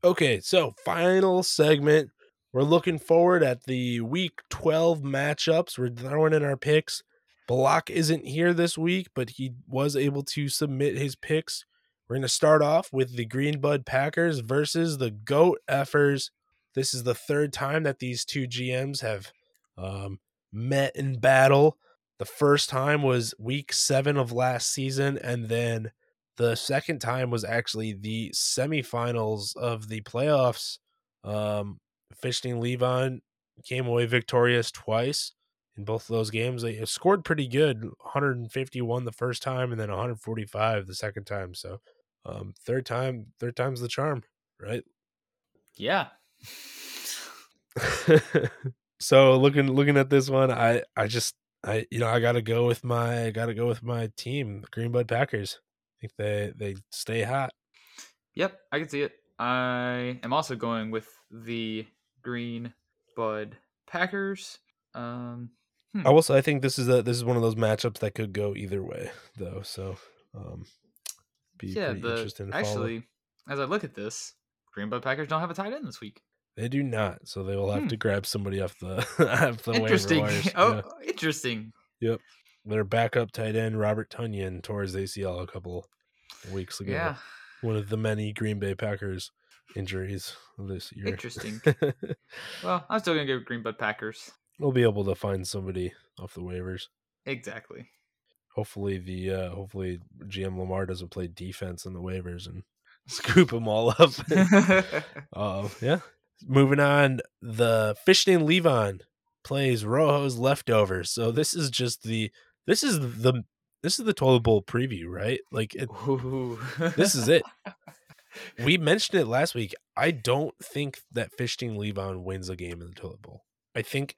Okay, so final segment. We're looking forward at the week 12 matchups. We're throwing in our picks. Block isn't here this week, but he was able to submit his picks. We're going to start off with the Greenbud Packers versus the Goat Effers. This is the third time that these two GMs have um, met in battle. The first time was week seven of last season, and then the second time was actually the semifinals of the playoffs. Um, Fishing Levon came away victorious twice in both of those games. They scored pretty good 151 the first time and then 145 the second time. So, um, third time, third time's the charm, right? Yeah. so looking looking at this one, I I just I you know I got to go with my I got to go with my team, the Greenbud Packers. I think they they stay hot. Yep, I can see it. I am also going with the Green Bud Packers. Um, I will say I think this is a this is one of those matchups that could go either way though. So um be yeah, pretty the interesting to follow. actually, as I look at this, Green Bud Packers don't have a tight end this week. They do not, so they will have Hmm. to grab somebody off the off the waiver interesting. wires. oh, Yeah. interesting. Yep. Their backup tight end Robert Tonyan tore his ACL a couple weeks ago. Yeah, One of the many Green Bay Packers injuries this year. interesting. well, I'm still gonna go Green Bud Packers. we'll be able to find somebody off the waivers. Exactly. Hopefully the uh hopefully GM Lamar doesn't play defense in the waivers and scoop them all up. Uh, yeah. Moving on, the Fishing Levon plays Rojo's leftovers. So this is just the this is the this is the toilet bowl preview, right? Like it, this is it. we mentioned it last week. I don't think that Fishing Levon wins a game in the toilet bowl. I think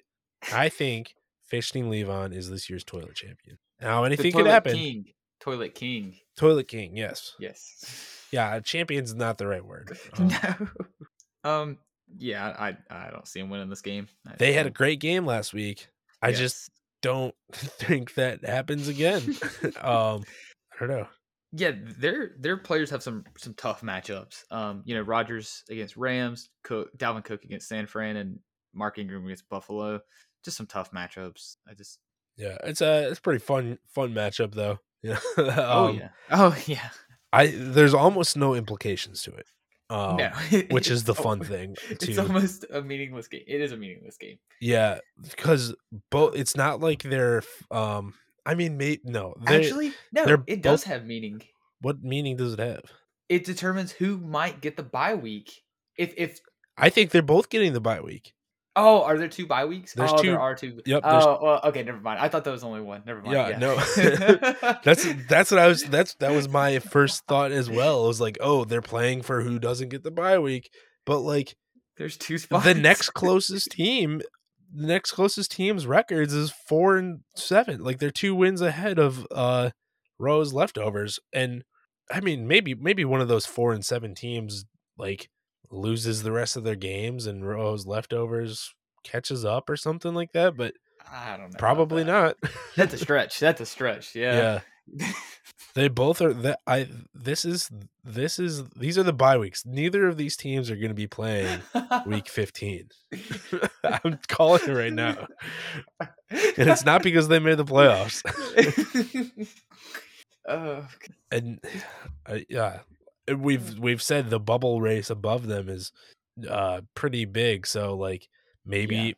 I think Fishing Levon is this year's toilet champion. Now anything could Toilet happen. King. Toilet King. Toilet King, yes. Yes. Yeah, champion's not the right word. Um, no. Um. Yeah, I I don't see him winning this game. I they had a great game last week. I just don't think that happens again. um, I don't know. yeah, their their players have some some tough matchups. Um, you know, Rogers against Rams, Cook, Dalvin Cook against San Fran, and Mark Ingram against Buffalo. Just some tough matchups. I just Yeah, it's a it's a pretty fun fun matchup though. Yeah. oh um, yeah, oh yeah. I there's almost no implications to it. Um, no, which is the fun almo- thing. It's almost a meaningless game. It is a meaningless game. yeah, because both it's not like they're. Um, I mean, may, no. They, Actually, no, it does both- have meaning. what meaning does it have? It determines who might get the bye week. If if I think they're both getting the bye week. Oh, are there two bye weeks? There's oh, two- there are two. yep, Oh, well, okay, never mind. I thought there was only one. Never mind. Yeah, Yeah, no. That's that's what I was. That's that was my first thought as well. It was like, oh, they're playing for who doesn't get the bye week, but like There's two spots. the next closest team, the next closest team's records is four and seven. Like they're two wins ahead of uh Rose leftovers, and I mean maybe maybe one of those four and seven teams like loses the rest of their games and Rose leftovers catches up or something like that, but I don't know. probably that. not. That's a stretch. That's a stretch. Yeah. yeah. They both are that I this is this is these are the bye weeks. Neither of these teams are going to be playing week 15. I'm calling it right now. And it's not because they made the playoffs. oh, And uh, yeah, we've we've said the bubble race above them is uh pretty big, so like maybe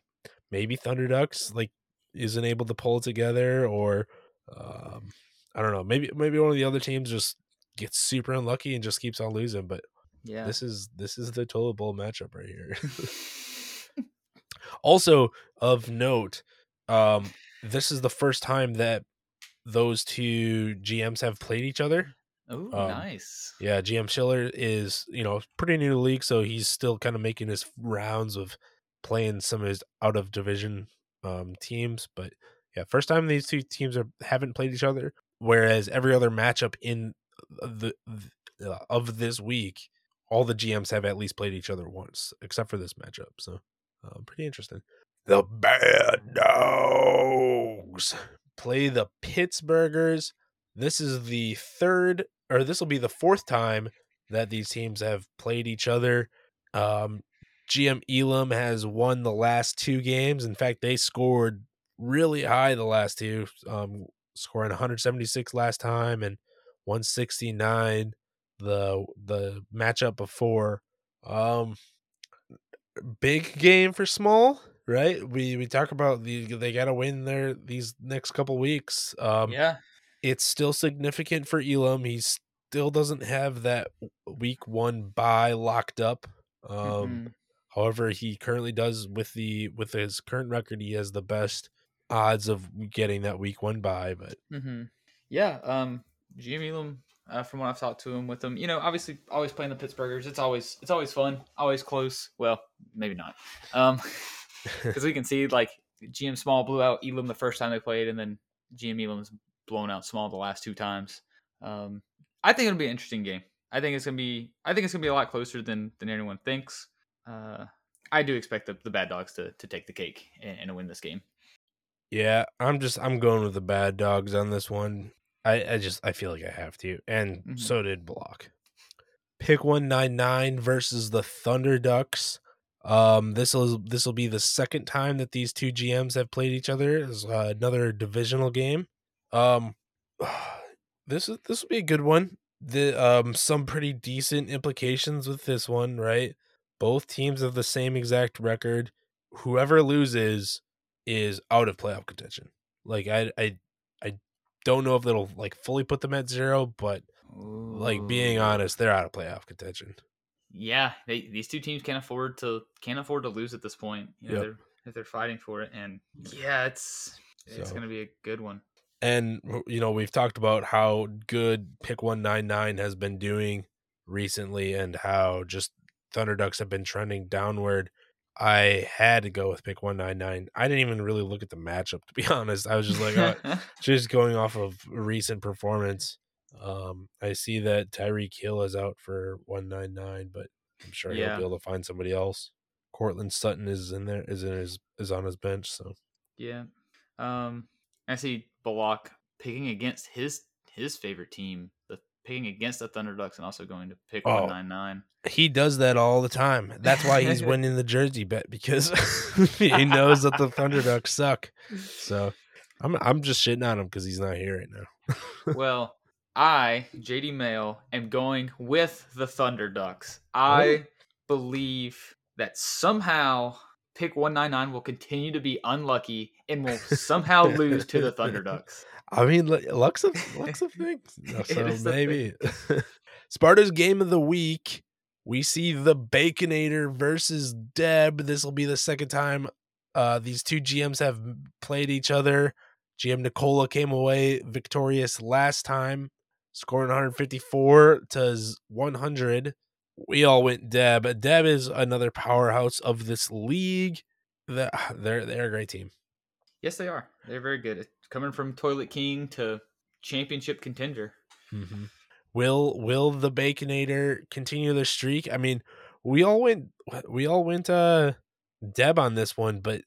maybe Thunder Ducks like isn't able to pull it together or um I don't know, maybe maybe one of the other teams just gets super unlucky and just keeps on losing, but yeah. this is this is the toilet bowl matchup right here. also of note, um this is the first time that those two GMs have played each other. Oh, um, nice. Yeah, GM Schiller is, you know, pretty new to the league, so he's still kind of making his rounds of playing some of his out of division um teams, but yeah, first time these two teams are haven't played each other, whereas every other matchup in the, the uh, of this week, all the GMs have at least played each other once, except for this matchup. So, uh, pretty interesting. The Bad Dogs play the Pittsburghers. This is the third, or this will be the fourth time that these teams have played each other. Um, GM Elam has won the last two games. In fact, they scored really high the last two, um, scoring 176 last time and 169 the the matchup before. Um, big game for small, right? We we talk about the they got to win their these next couple weeks. Um, yeah, it's still significant for Elam. He still doesn't have that week one buy locked up. Um, Mhm. However, he currently does with the with his current record, he has the best odds of getting that week one buy. But Mm-hmm. Yeah. Um, GM Elam, uh, from what I've talked to him with him, you know, obviously always playing the Pittsburghers. It's always it's always fun, always close. Well, maybe not, um, because we can see like GM Small blew out Elam the first time they played, and then GM Elam's blown out Small the last two times. Um, I think it'll be an interesting game. I think it's gonna be. I think it's gonna be a lot closer than than anyone thinks. Uh, I do expect the, the bad dogs to to take the cake and, and win this game. yeah, I'm just I'm going with the bad dogs on this one. I I just I feel like I have to, and Mhm. so did Block. Pick one nine nine versus the Thunder Ducks. Um, this will this will be the second time that these two GMs have played each other. It's uh, another divisional game. Um, this is this will be a good one. The um some pretty decent implications with this one, right? Both teams have the same exact record. Whoever loses is out of playoff contention. Like I I I don't know if that'll like fully put them at zero, but like being honest, they're out of playoff contention. yeah, they, these two teams can't afford to can't afford to lose at this point. You know, Yep. they're if they're fighting for it, and yeah, it's it's So- gonna be a good one. And you know, we've talked about how good Pick 199 has been doing recently and how just Thunder Ducks have been trending downward. I had to go with Pick 199. I didn't even really look at the matchup to be honest. I was just like, oh, just going off of recent performance. Um, I see that Tyreek Hill is out for 199, but I'm sure Yeah. he'll be able to find somebody else. Courtland Sutton is in there, is in his is on his bench, so yeah, um, I see Balak picking against his his favorite team, the picking against the Thunder Ducks, and also going to pick Oh. one nine nine. he does that all the time. That's why he's winning the jersey bet because he knows that the Thunder Ducks suck. So I'm I'm just shitting on him because he's not here right now. well, I, JD Male, am going with the Thunder Ducks. I oh. believe that somehow pick 199 will continue to be unlucky and will somehow lose to the Thunder Ducks. I mean, lu- luck's a luck's a thing. So thing. maybe Sparta's game of the week. We see the Baconator versus Deb. This will be the second time uh, these two GMs have played each other. GM Nicola came away victorious last time, scoring 154 to z- 100. We all went Deb. Deb is another powerhouse of this league. The- They're they're a great team. Yes, they are. They're very good. Coming from Toilet King to championship contender. Mm-hmm. Will will the Baconator continue the streak? I mean, we all went we all went uh Deb on this one, but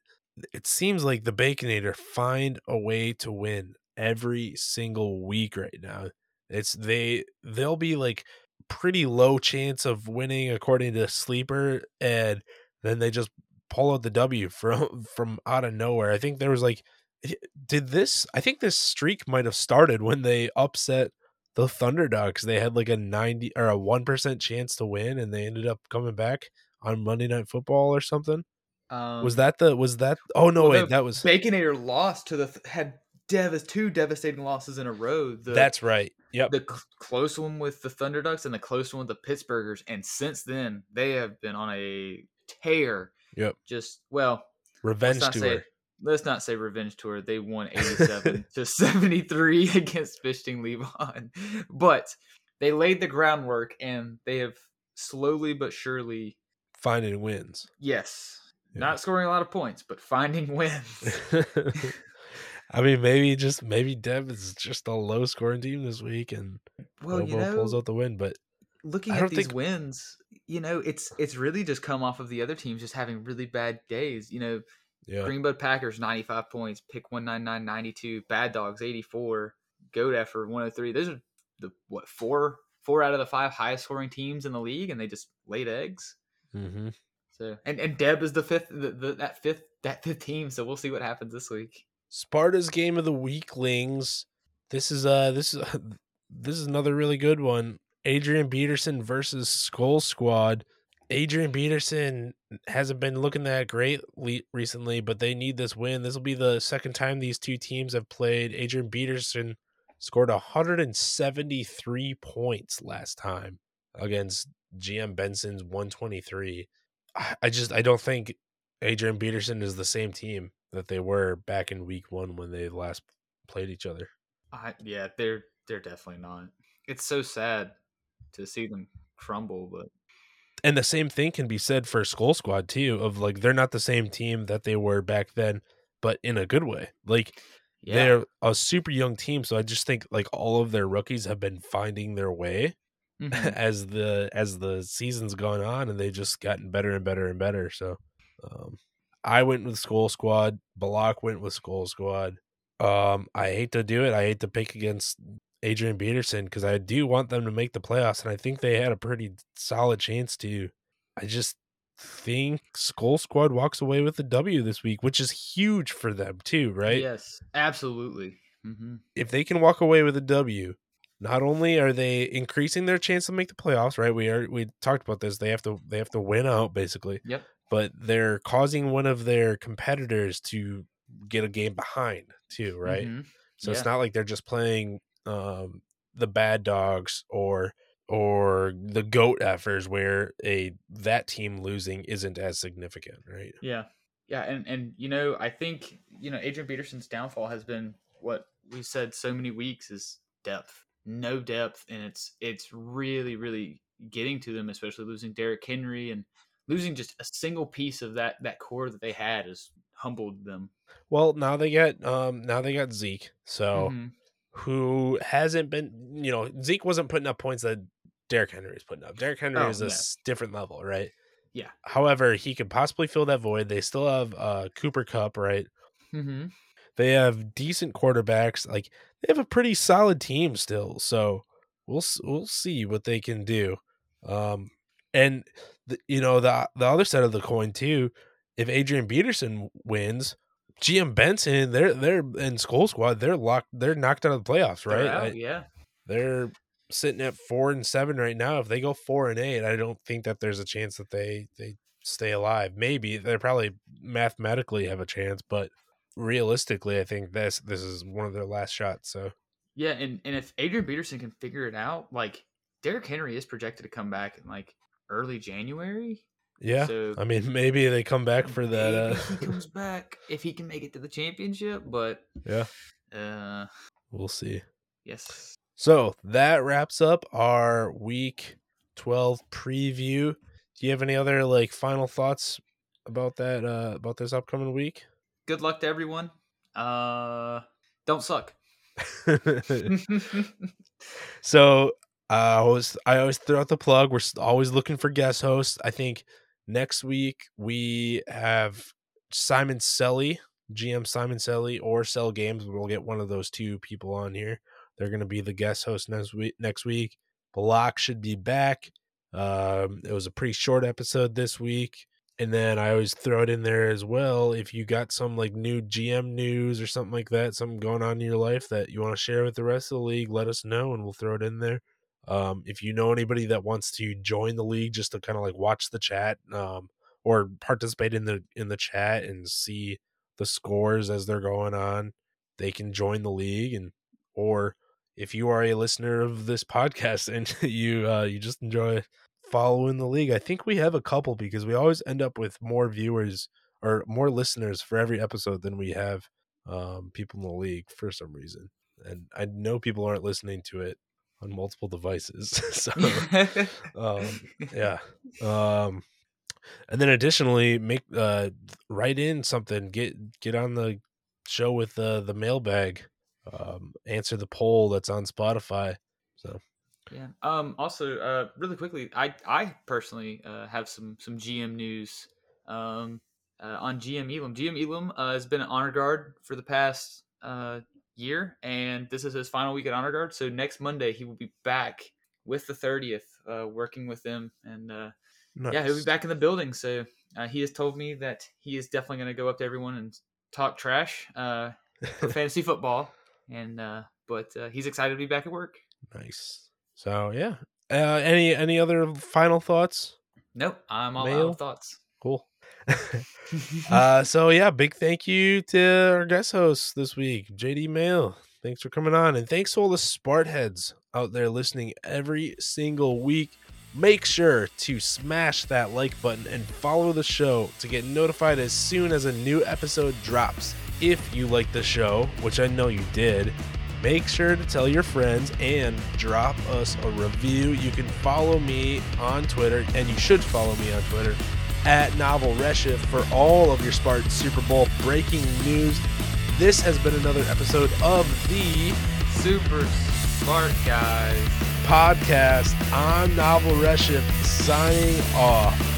it seems like the Baconator find a way to win every single week right now. It's they they'll be like pretty low chance of winning according to Sleeper, and then they just pull out the W from from out of nowhere. I think there was like did this I think this streak might have started when they upset the Thunder Ducks. They had like a 90 or a 1% chance to win and they ended up coming back on Monday Night Football or something. Um, was that the was that Oh no, well, wait, that was Baconator lost to the had dev- two devastating losses in a row. The, That's right. Yep. the cl- close one with the Thunder Ducks and the close one with the Pittsburghers. And since then, they have been on a tear. Yep. Just well, Revenge tour. say let's not say revenge tour. They won eighty seven to seventy three against Fishing Levon, but they laid the groundwork and they have slowly but surely, Finding wins. yes, Yeah. not scoring a lot of points, but finding wins. I mean, maybe just maybe Dev is just a low scoring team this week, and well, you know, pulls out the win. But looking at these think- wins, you know, it's it's really just come off of the other teams just having really bad days. You know, Yeah. Greenbud Packers 95 points, Pick 199 92, Bad Dogs 84, Goat Effort 103. Those are the what four four out of the five highest scoring teams in the league, and they just laid eggs. Mm-hmm. So and and Deb is the fifth the, the, that fifth that fifth team. So we'll see what happens this week. Sparta's game of the weaklings. This is uh this is this is another really good one. Adrian Peterson versus Skull Squad. Adrian Peterson hasn't been looking that great le- recently, but they need this win. This will be the second time these two teams have played. Adrian Peterson scored 173 points last time against GM Benson's 123. I- I just I don't think Adrian Peterson is the same team that they were back in week one when they last played each other. I yeah, they're they're definitely not. It's so sad to see them crumble, but And the same thing can be said for Skull Squad too, of like they're not the same team that they were back then, but in a good way. Like yeah, they're a super young team, so I just think like all of their rookies have been finding their way Mhm. as the as the season's gone on, and they've just gotten better and better and better. So, um, I went with Skull Squad. Balak went with Skull Squad. Um, I hate to do it. I hate to pick against Adrian Peterson because I do want them to make the playoffs, and I think they had a pretty solid chance to. I just think Skull Squad walks away with the W this week, which is huge for them too, right? Yes, absolutely. hmm if they can walk away with a W, not only are they increasing their chance to make the playoffs, right? We are we talked about this. They have to they have to win out basically, Yep. But they're causing one of their competitors to get a game behind too, right? Mhm. So it's not like they're just playing um the bad dogs or or the goat effers where a that team losing isn't as significant, right? Yeah. Yeah, and and you know, I think, you know, Adrian Peterson's downfall has been what we've said so many weeks is depth. No depth and it's it's really really getting to them especially losing Derrick Henry and losing just a single piece of that that core that they had has humbled them. Well, now they got um now they got Zeke. So Mhm. who hasn't been, you know, Zeke wasn't putting up points that Derrick Henry is putting up. Derrick Henry Oh, is a yeah. different level, right? Yeah. However, he could possibly fill that void. They still have uh Cooper Kupp, right? Mm-hmm. They have decent quarterbacks. Like they have a pretty solid team still. So we'll we'll see what they can do. Um and the, you know the the other side of the coin too, if Adrian Peterson wins, GM Benson, they're they're in Skull Squad, they're locked they're knocked out of the playoffs, They're right? out, I- yeah. they're sitting at four and seven right now. If they go four and eight, I don't think that there's a chance that they they stay alive. Maybe they probably mathematically have a chance, but realistically, I think this this is one of their last shots. So Yeah, and, and if Adrian Peterson can figure it out, like Derrick Henry is projected to come back and like early January. yeah, So I mean maybe they come back for that. Uh, he comes back if he can make it to the championship, but yeah, uh we'll see. yes. So that wraps up our week twelve preview. Do you have any other like final thoughts about that uh about this upcoming week? Good luck to everyone. Uh don't suck. So I always I always throw out the plug. We're always looking for guest hosts. I think next week we have Simon Selly, GM Simon Selly, or Sell Games. We'll get one of those two people on here. They're going to be the guest host next week. Next week, Block should be back. Um, it was a pretty short episode this week. And then I always throw it in there as well. If you got some like new GM news or something like that, something going on in your life that you want to share with the rest of the league, let us know and we'll throw it in there. Um, if you know anybody that wants to join the league just to kind of like watch the chat, um, or participate in the in the chat and see the scores as they're going on, they can join the league and or if you are a listener of this podcast and you uh you just enjoy following the league, I think we have a couple because we always end up with more viewers or more listeners for every episode than we have um people in the league for some reason. And I know people aren't listening to it on multiple devices. so um yeah um and then additionally make uh write in something get get on the show with the the mailbag um answer the poll that's on spotify so Yeah. Um. Also, uh, really quickly, I I personally uh, have some some GM news. Um, uh, on GM Elam. GM Elam uh, has been an honor guard for the past uh, year, and this is his final week at honor guard. So next Monday he will be back with the 30th, uh, working with them, and uh, yeah, he'll be back in the building. So uh, he has told me that he is definitely going to go up to everyone and talk trash uh, for fantasy football, and uh, but uh, he's excited to be back at work. Nice. So yeah. Uh, any any other final thoughts? Nope, I'm all out of thoughts. Cool. uh, so yeah, big thank you to our guest host this week, JD Male. Thanks for coming on, and thanks to all the Spart heads out there listening every single week. Make sure to smash that like button and follow the show to get notified as soon as a new episode drops. If you like the show, which I know you did, make sure to tell your friends and drop us a review. You can follow me on Twitter, and you should follow me on Twitter at Novel Rehcsif for all of your Spartan Super Bowl breaking news. This has been another episode of the Super Spart Guys. podcast. I'm Novel Rehcsif signing off.